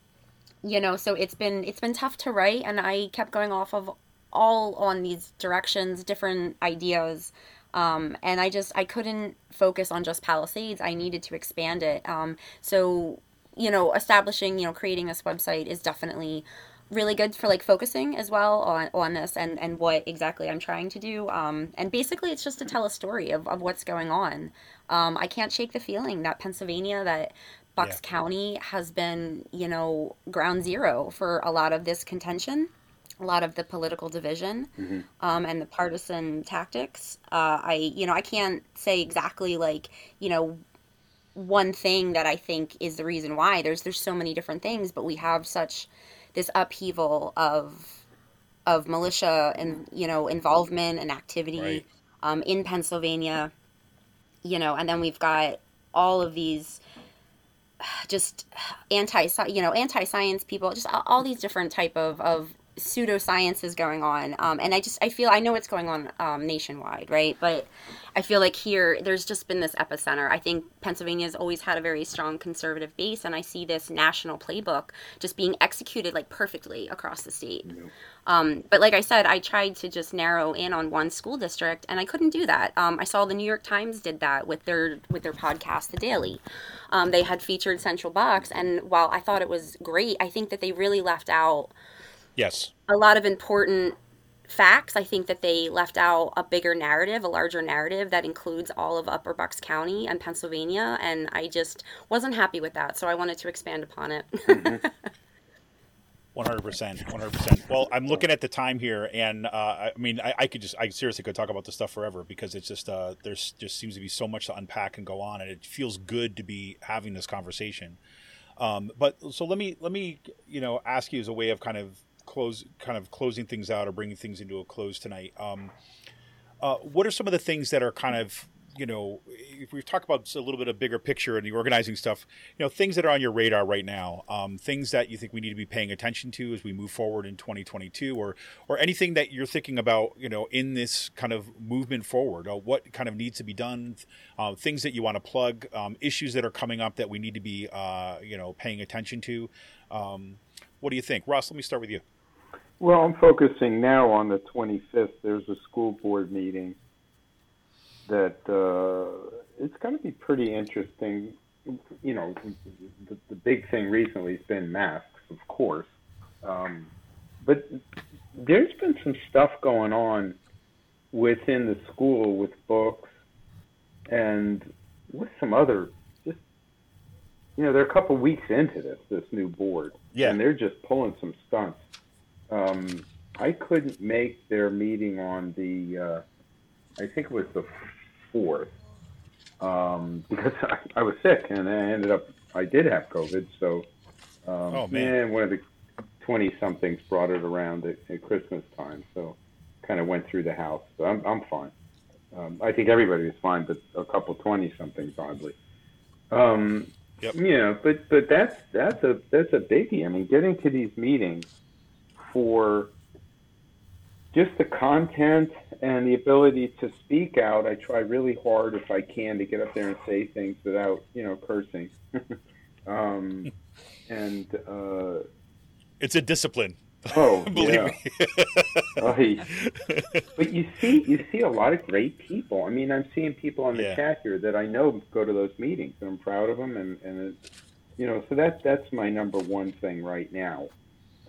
you know, so it's been, it's been tough to write, and I kept going off of all on these directions, different ideas. Um, and I just I couldn't focus on just Palisades. I needed to expand it. Um, so you know, establishing you know creating this website is definitely really good for like focusing as well on, on this and, and what exactly I'm trying to do. Um, and basically, it's just to tell a story of, of what's going on. Um, I can't shake the feeling that Pennsylvania, that Bucks Yeah. County has been, you know, ground zero for a lot of this contention, a lot of the political division, um, and the partisan tactics. Uh, I, you know, I can't say exactly like, you know, one thing that I think is the reason why. There's there's so many different things, but we have such this upheaval of of militia and you know involvement and activity Right. um, in Pennsylvania, you know, and then we've got all of these just anti you know anti science people, just all, all these different type of of pseudosciences going on um, and i just i feel i know what's going on um, nationwide right but i feel like here there's just been this epicenter i think pennsylvania's always had a very strong conservative base and i see this national playbook just being executed like perfectly across the state um, but like I said, I tried to just narrow in on one school district, and I couldn't do that. Um, I saw the New York Times did that with their with their podcast, The Daily. Um, they had featured Central Bucks, and while I thought it was great, I think that they really left out yes a lot of important facts. I think that they left out a bigger narrative, a larger narrative that includes all of Upper Bucks County and Pennsylvania, and I just wasn't happy with that. So I wanted to expand upon it. One hundred percent, one hundred percent. Well, I'm looking at the time here, and uh, I I mean, I, I could just, I seriously could talk about this stuff forever because it's just, uh, there's just seems to be so much to unpack and go on, and it feels good to be having this conversation. Um, but so let me, let me, you know, ask you as a way of kind of close, kind of closing things out or bringing things into a close tonight. Um, uh, what are some of the things that are kind of you know if we talk about a little bit of bigger picture and the organizing stuff you know things that are on your radar right now um, things that you think we need to be paying attention to as we move forward in 2022 or or anything that you're thinking about you know in this kind of movement forward uh, what kind of needs to be done uh, things that you want to plug um, issues that are coming up that we need to be uh, you know paying attention to. Um, what do you think? Ross let me start with you Well, I'm focusing now on the 25th. There's a school board meeting that uh, it's going to be pretty interesting. You know, the, the big thing recently has been masks, of course, um, but there's been some stuff going on within the school with books and with some other just you know they're a couple weeks into this this new board Yeah. and they're just pulling some stunts um, I couldn't make their meeting on the, uh, I think it was the fourth, um, because I, I was sick and I ended up, I did have COVID. So, um, Oh, man. and one of the 20 somethings brought it around at, at Christmas time. So, kind of went through the house. So I'm, I'm fine. Um, I think everybody was fine, but a couple 20 somethings oddly. Um, Yep. You know, but but that's that's a that's a biggie. I mean, getting to these meetings for just the content and the ability to speak out. I try really hard if I can to get up there and say things without, you know, cursing. um, and uh, it's a discipline oh, believe yeah. me but you see, you see a lot of great people. I mean, I'm seeing people on the Yeah. chat here that I know go to those meetings, and I'm proud of them. And and it, you know, so that's that's my number one thing right now.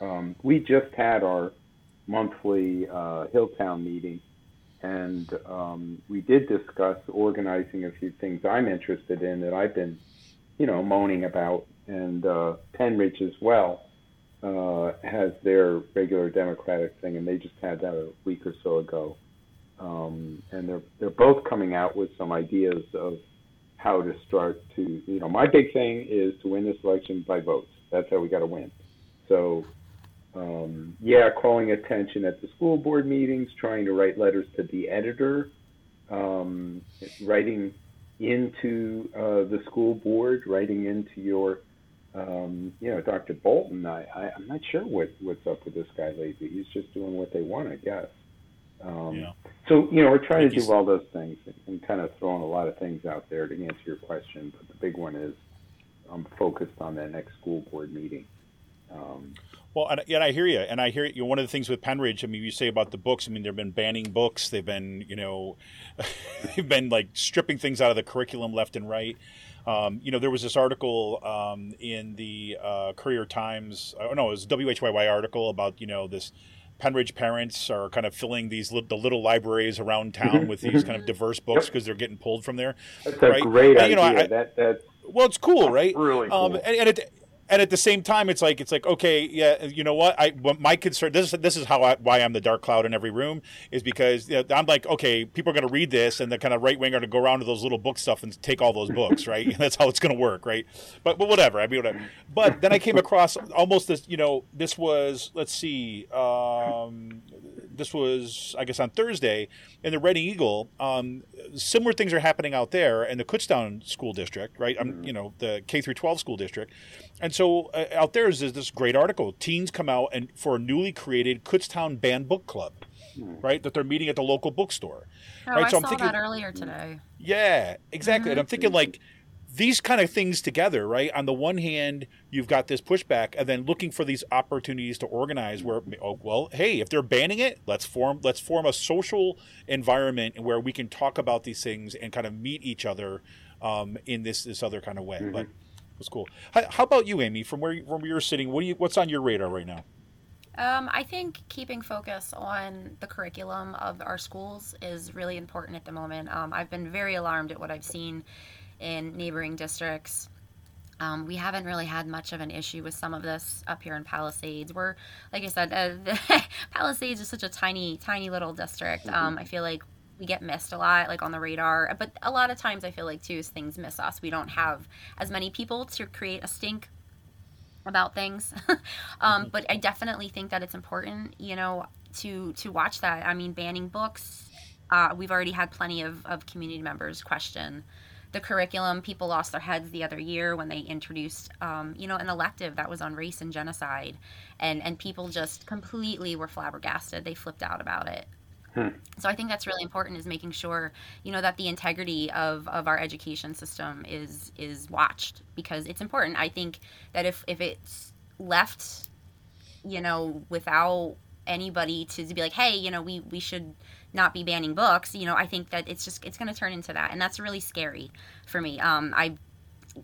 Um, we just had our monthly uh, Hilltown meeting, and um, we did discuss organizing a few things I'm interested in that I've been you know, moaning about, and uh, Pennridge as well uh, has their regular Democratic thing, and they just had that a week or so ago. Um, and they're they're both coming out with some ideas of how to start to, you know, my big thing is to win this election by votes. That's how we got to win. So, um, yeah, calling attention at the school board meetings, trying to write letters to the editor, um, writing into uh, the school board, writing into your, um, you know, Dr. Bolton. I, I, I'm not sure what, what's up with this guy lately. He's just doing what they want, I guess. Um, Yeah. So, you know, we're trying to do all those things and, and kind of throwing a lot of things out there to answer your question. But the big one is I'm focused on that next school board meeting. Um, Well, and, and I hear you, and I hear you. Know, one of the things with Pennridge, I mean, you say about the books. I mean, they've been banning books. They've been, you know, they've been like stripping things out of the curriculum left and right. Um, you know, there was this article um, in the uh, Courier Times. Oh no, it was a WHYY article about you know this. Pennridge parents are kind of filling these li- the little libraries around town with these kind of diverse books because they're getting pulled from there. that's a Right. great And, idea. know, I- that that's Well, it's cool, right? really Um, cool. and, and at and at the same time, it's like it's like okay, yeah, you know what? I what my concern this is this is how I, why I'm the dark cloud in every room is because you know, I'm like okay, people are going to read this and the kind of right wing are going to go around to those little book stuff and take all those books, right? That's how it's going to work, right? But but whatever. I mean, whatever. But then I came across almost this. You know, this was let's see. Um, this was, I guess, on Thursday in the Reading Eagle. Um, similar things are happening out there in the Kutztown School District, right? Um, you know, the K through 12 school district. And so uh, out there is this great article. Teens come out and for a newly created Kutztown Banned Book Club, right? That they're meeting at the local bookstore. Oh, right? I so I'm thinking, that earlier today. yeah, exactly. And I'm thinking like these kind of things together, right? On the one hand, you've got this pushback, and then looking for these opportunities to organize. Where, oh, well, hey, if they're banning it, let's form let's form a social environment where we can talk about these things and kind of meet each other um, in this this other kind of way. But it was cool. How, how about you, Amy? From where you- from where you're sitting, what do you what's on your radar right now? Um, I think keeping focus on the curriculum of our schools is really important at the moment. Um, I've been very alarmed at what I've seen in neighboring districts. Um, we haven't really had much of an issue with some of this up here in Palisades. We're, like I said, uh, the Palisades is such a tiny, tiny little district. Um, I feel like we get missed a lot, like on the radar. But a lot of times, I feel like too, is things miss us. We don't have as many people to create a stink about things. um, but I definitely think that it's important, you know, to to watch that. I mean, banning books. Uh, we've already had plenty of, of community members question the curriculum. People lost their heads the other year when they introduced, um, you know, an elective that was on race and genocide, and and people just completely were flabbergasted. They flipped out about it. So I think that's really important is making sure, you know, that the integrity of, of our education system is is watched because it's important. I think that if, if it's left, you know, without anybody to, to be like, hey, you know, we, we should not be banning books, you know, I think that it's just it's gonna turn into that. And that's really scary for me. Um I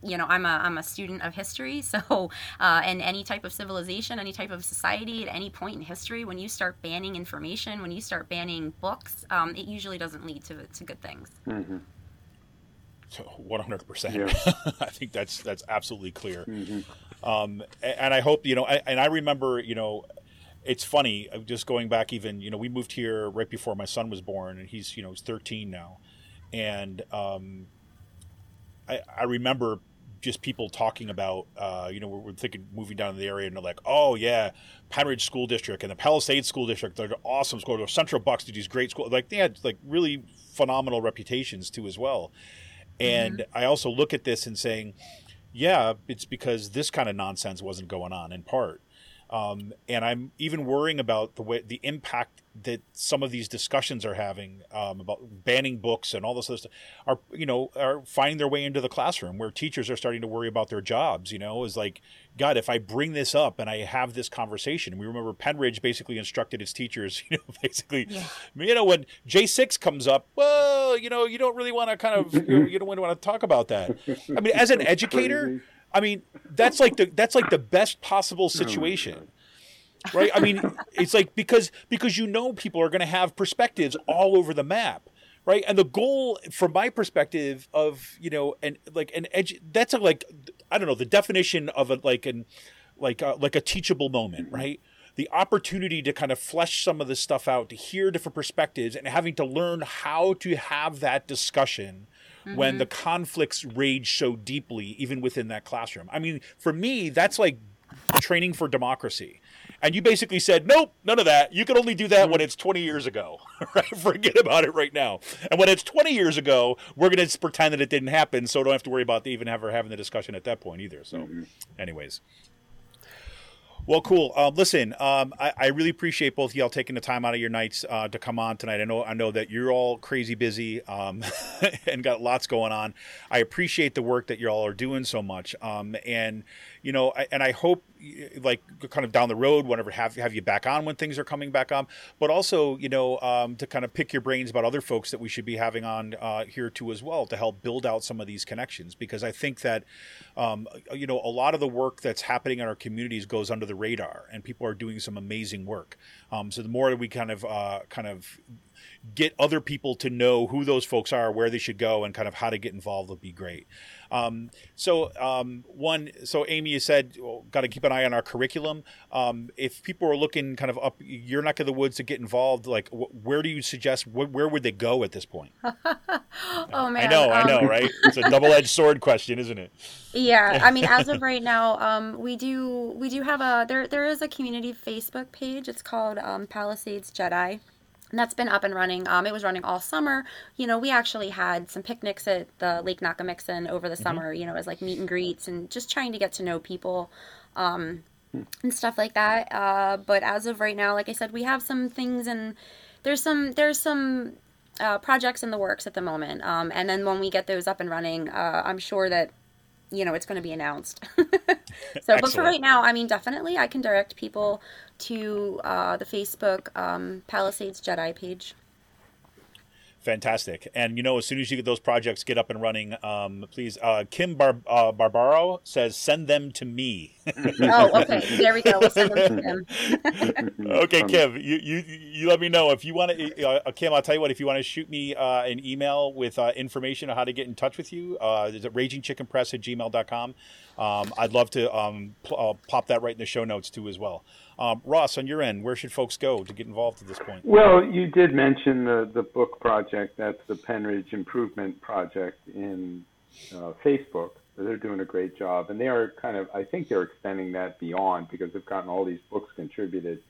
you know i'm a, I'm a student of history so uh, and any type of civilization any type of society at any point in history when you start banning information when you start banning books um, it usually doesn't lead to, to good things mm-hmm. so One hundred percent. Yeah. I think that's that's absolutely clear. Um, a- and I hope you know. I, and I remember, you know, it's funny. uh, Just going back, even you know, we moved here right before my son was born, and he's you know he's thirteen now, and um, I, I remember just people talking about, uh, you know, we're, we're thinking moving down to the area, and they're like, oh yeah, Pennridge School District and the Palisades School District, they're awesome schools Or Central Bucks did these great schools. Like they had like really phenomenal reputations too as well. And I also look at this and saying, yeah, it's because this kind of nonsense wasn't going on in part. Um, and I'm even worrying about the way the impact that some of these discussions are having um, about banning books and all this other stuff are you know are finding their way into the classroom where teachers are starting to worry about their jobs. You know, is like God, if I bring this up and I have this conversation, we remember Pennridge basically instructed its teachers, you know, basically, Yeah. you know, when J six comes up, well, you know, you don't really want to kind of you don't want to talk about that. I mean, as an educator. I mean, that's like the that's like the best possible oh situation. Right? I mean, it's like because because you know people are going to have perspectives all over the map. right and the goal from my perspective of you know and like an edge that's a like i don't know the definition of a like an like a, like a teachable moment mm-hmm. right the opportunity to kind of flesh some of this stuff out to hear different perspectives and having to learn how to have that discussion when the mm-hmm. conflicts rage so deeply even within that classroom i mean for me that's like training for democracy and you basically said, nope, none of that. You can only do that when mm-hmm. it's 20 years ago. right? Forget about it right now. And when it's 20 years ago, we're going to pretend that it didn't happen, so don't have to worry about even ever having the discussion at that point either. So, mm-hmm. anyways. Well, cool. Um, listen, um, I, I really appreciate both y'all taking the time out of your nights uh, to come on tonight. I know I know that you're all crazy busy um, and got lots going on. I appreciate the work that y'all are doing so much, um, and you know, I, and I hope like kind of down the road, whenever have have you back on when things are coming back on, but also you know um, to kind of pick your brains about other folks that we should be having on uh, here too as well to help build out some of these connections because I think that um, you know a lot of the work that's happening in our communities goes under the radar and people are doing some amazing work. Um, so the more we kind of uh, kind of get other people to know who those folks are, where they should go, and kind of how to get involved would be great. Um, so um, one, so Amy, you said well, got to keep an eye on our curriculum. Um, if people are looking kind of up your neck of the woods to get involved, like wh- where do you suggest? Wh- where would they go at this point? Oh man. I know, I um, know, right? It's a double-edged sword question, isn't it? Yeah, I mean, as of right now, um, we do we do have a there there is a community Facebook page. It's called um, Palisades Jedi. And that's been up and running. Um, it was running all summer. You know, we actually had some picnics at the Lake Nockamixon over the summer. You know, as like meet and greets and just trying to get to know people. Um, and stuff like that. Uh, but as of right now, like I said, we have some things and there's some there's some uh, projects in the works at the moment. Um, and then when we get those up and running, uh, I'm sure that you know it's going to be announced. so, but for right now, I mean, definitely, I can direct people to uh, the Facebook um, Palisades Jedi page. Fantastic. And you know, as soon as you get those projects get up and running, um, please, uh, Kim Bar- uh, Barbaro says, send them to me. Oh, okay, there we go. We'll send them to him. okay, Um, Kim, you, you you let me know if you want to. Uh, Kim, I'll tell you what. If you want to shoot me uh, an email with uh, information on how to get in touch with you, uh, is it ragingchickenpress at gmail.com. Um, I'd love to um, pl- uh, pop that right in the show notes too as well. Um, Ross, on your end, where should folks go to get involved at this point? Well, you did mention the, the book project. That's the Pennridge Improvement Project in uh, Facebook. They're doing a great job, and they are kind of. I think they're extending that beyond because they've gotten all these books contributed,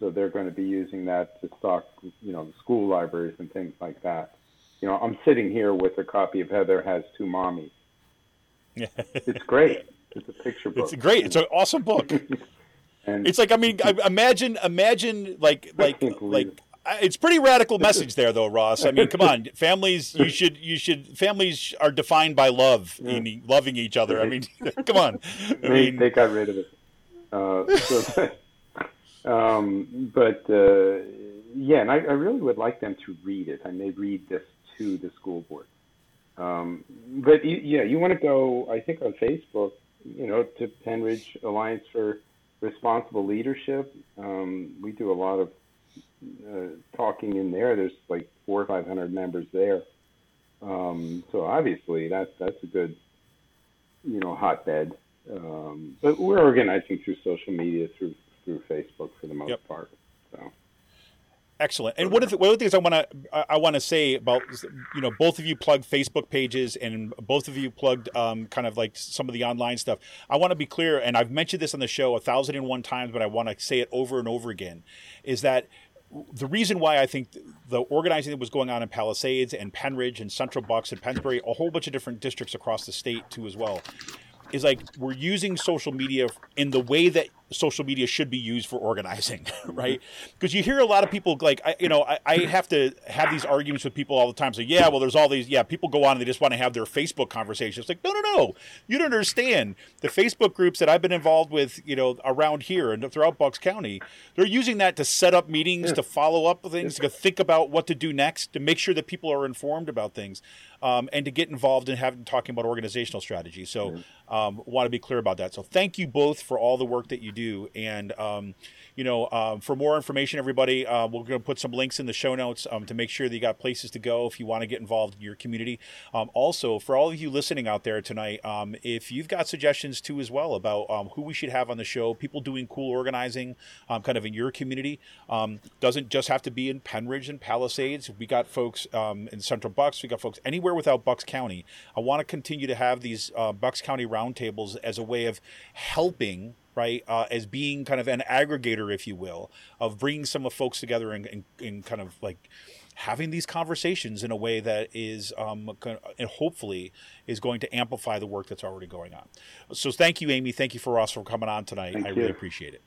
so they're going to be using that to stock, you know, the school libraries and things like that. You know, I'm sitting here with a copy of Heather Has Two Mommies. It's great. It's a picture book. It's great. It's an awesome book. and It's like I mean, imagine, imagine like like like. It's pretty radical message there, though, Ross. I mean, come on, families. You should, you should. Families are defined by love, meaning loving each other. I mean, come on. I they, mean, they got rid of it. Uh, so, um, but uh, yeah, and I, I really would like them to read it. I may read this to the school board. Um, but you, yeah, you want to go? I think on Facebook, you know, to Pennridge Alliance for Responsible Leadership. Um, we do a lot of uh, talking in there. There's like four or five hundred members there. Um, so obviously, that's that's a good, you know, hotbed. Um, but we're organizing through social media, through through Facebook for the most Yep. part. So Excellent. And one of the, one of the things I want to I, want to say about you know both of you plugged Facebook pages and both of you plugged um, kind of like some of the online stuff. I want to be clear, and I've mentioned this on the show a thousand and one times, but I want to say it over and over again, is that the reason why I think the organizing that was going on in Palisades and Pennridge and Central Bucks and Pennsbury, a whole bunch of different districts across the state too as well, is like we're using social media in the way that social media should be used for organizing, right? Because you hear a lot of people like, I, you know, I, I have to have these arguments with people all the time. So yeah, well, there's all these, yeah, people go on and they just want to have their Facebook conversations. It's like, no, no, no, you don't understand. The Facebook groups that I've been involved with, you know, around here and throughout Bucks County, they're using that to set up meetings, to follow up things, to think about what to do next, to make sure that people are informed about things, um, and to get involved in having talking about organizational strategy. So, um, want to be clear about that. So, thank you both for all the work that you do. And um, you know, um, for more information, everybody, uh, we're going to put some links in the show notes um, to make sure that you got places to go if you want to get involved in your community. Um, also, for all of you listening out there tonight, um, if you've got suggestions too as well about um, who we should have on the show, people doing cool organizing, kind of in your community, doesn't just have to be in Pennridge and Palisades. We got folks in Central Bucks. We got folks anywhere without Bucks County. I want to continue to have these uh, Bucks County roundtables as a way of helping right, uh, as being kind of an aggregator, if you will, of bringing some of folks together and, and, and kind of like having these conversations in a way that is, um, and hopefully is going to amplify the work that's already going on. So thank you, Amy. Thank you for us for coming on tonight. Thank I you. really appreciate it.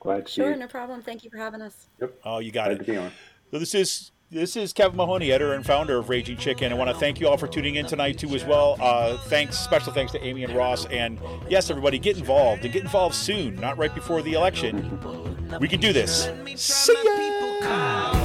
Glad to Sure, be no problem. Thank you for having us. Yep. Oh, you got Glad it. to be on. So this is this is Kevin Mahoney, editor and founder of Raging Chicken. I want to thank you all for tuning in tonight too, as well. Uh, thanks, special thanks to Amy and Ross, and yes, everybody, get involved and get involved soon, not right before the election. We can do this. See ya.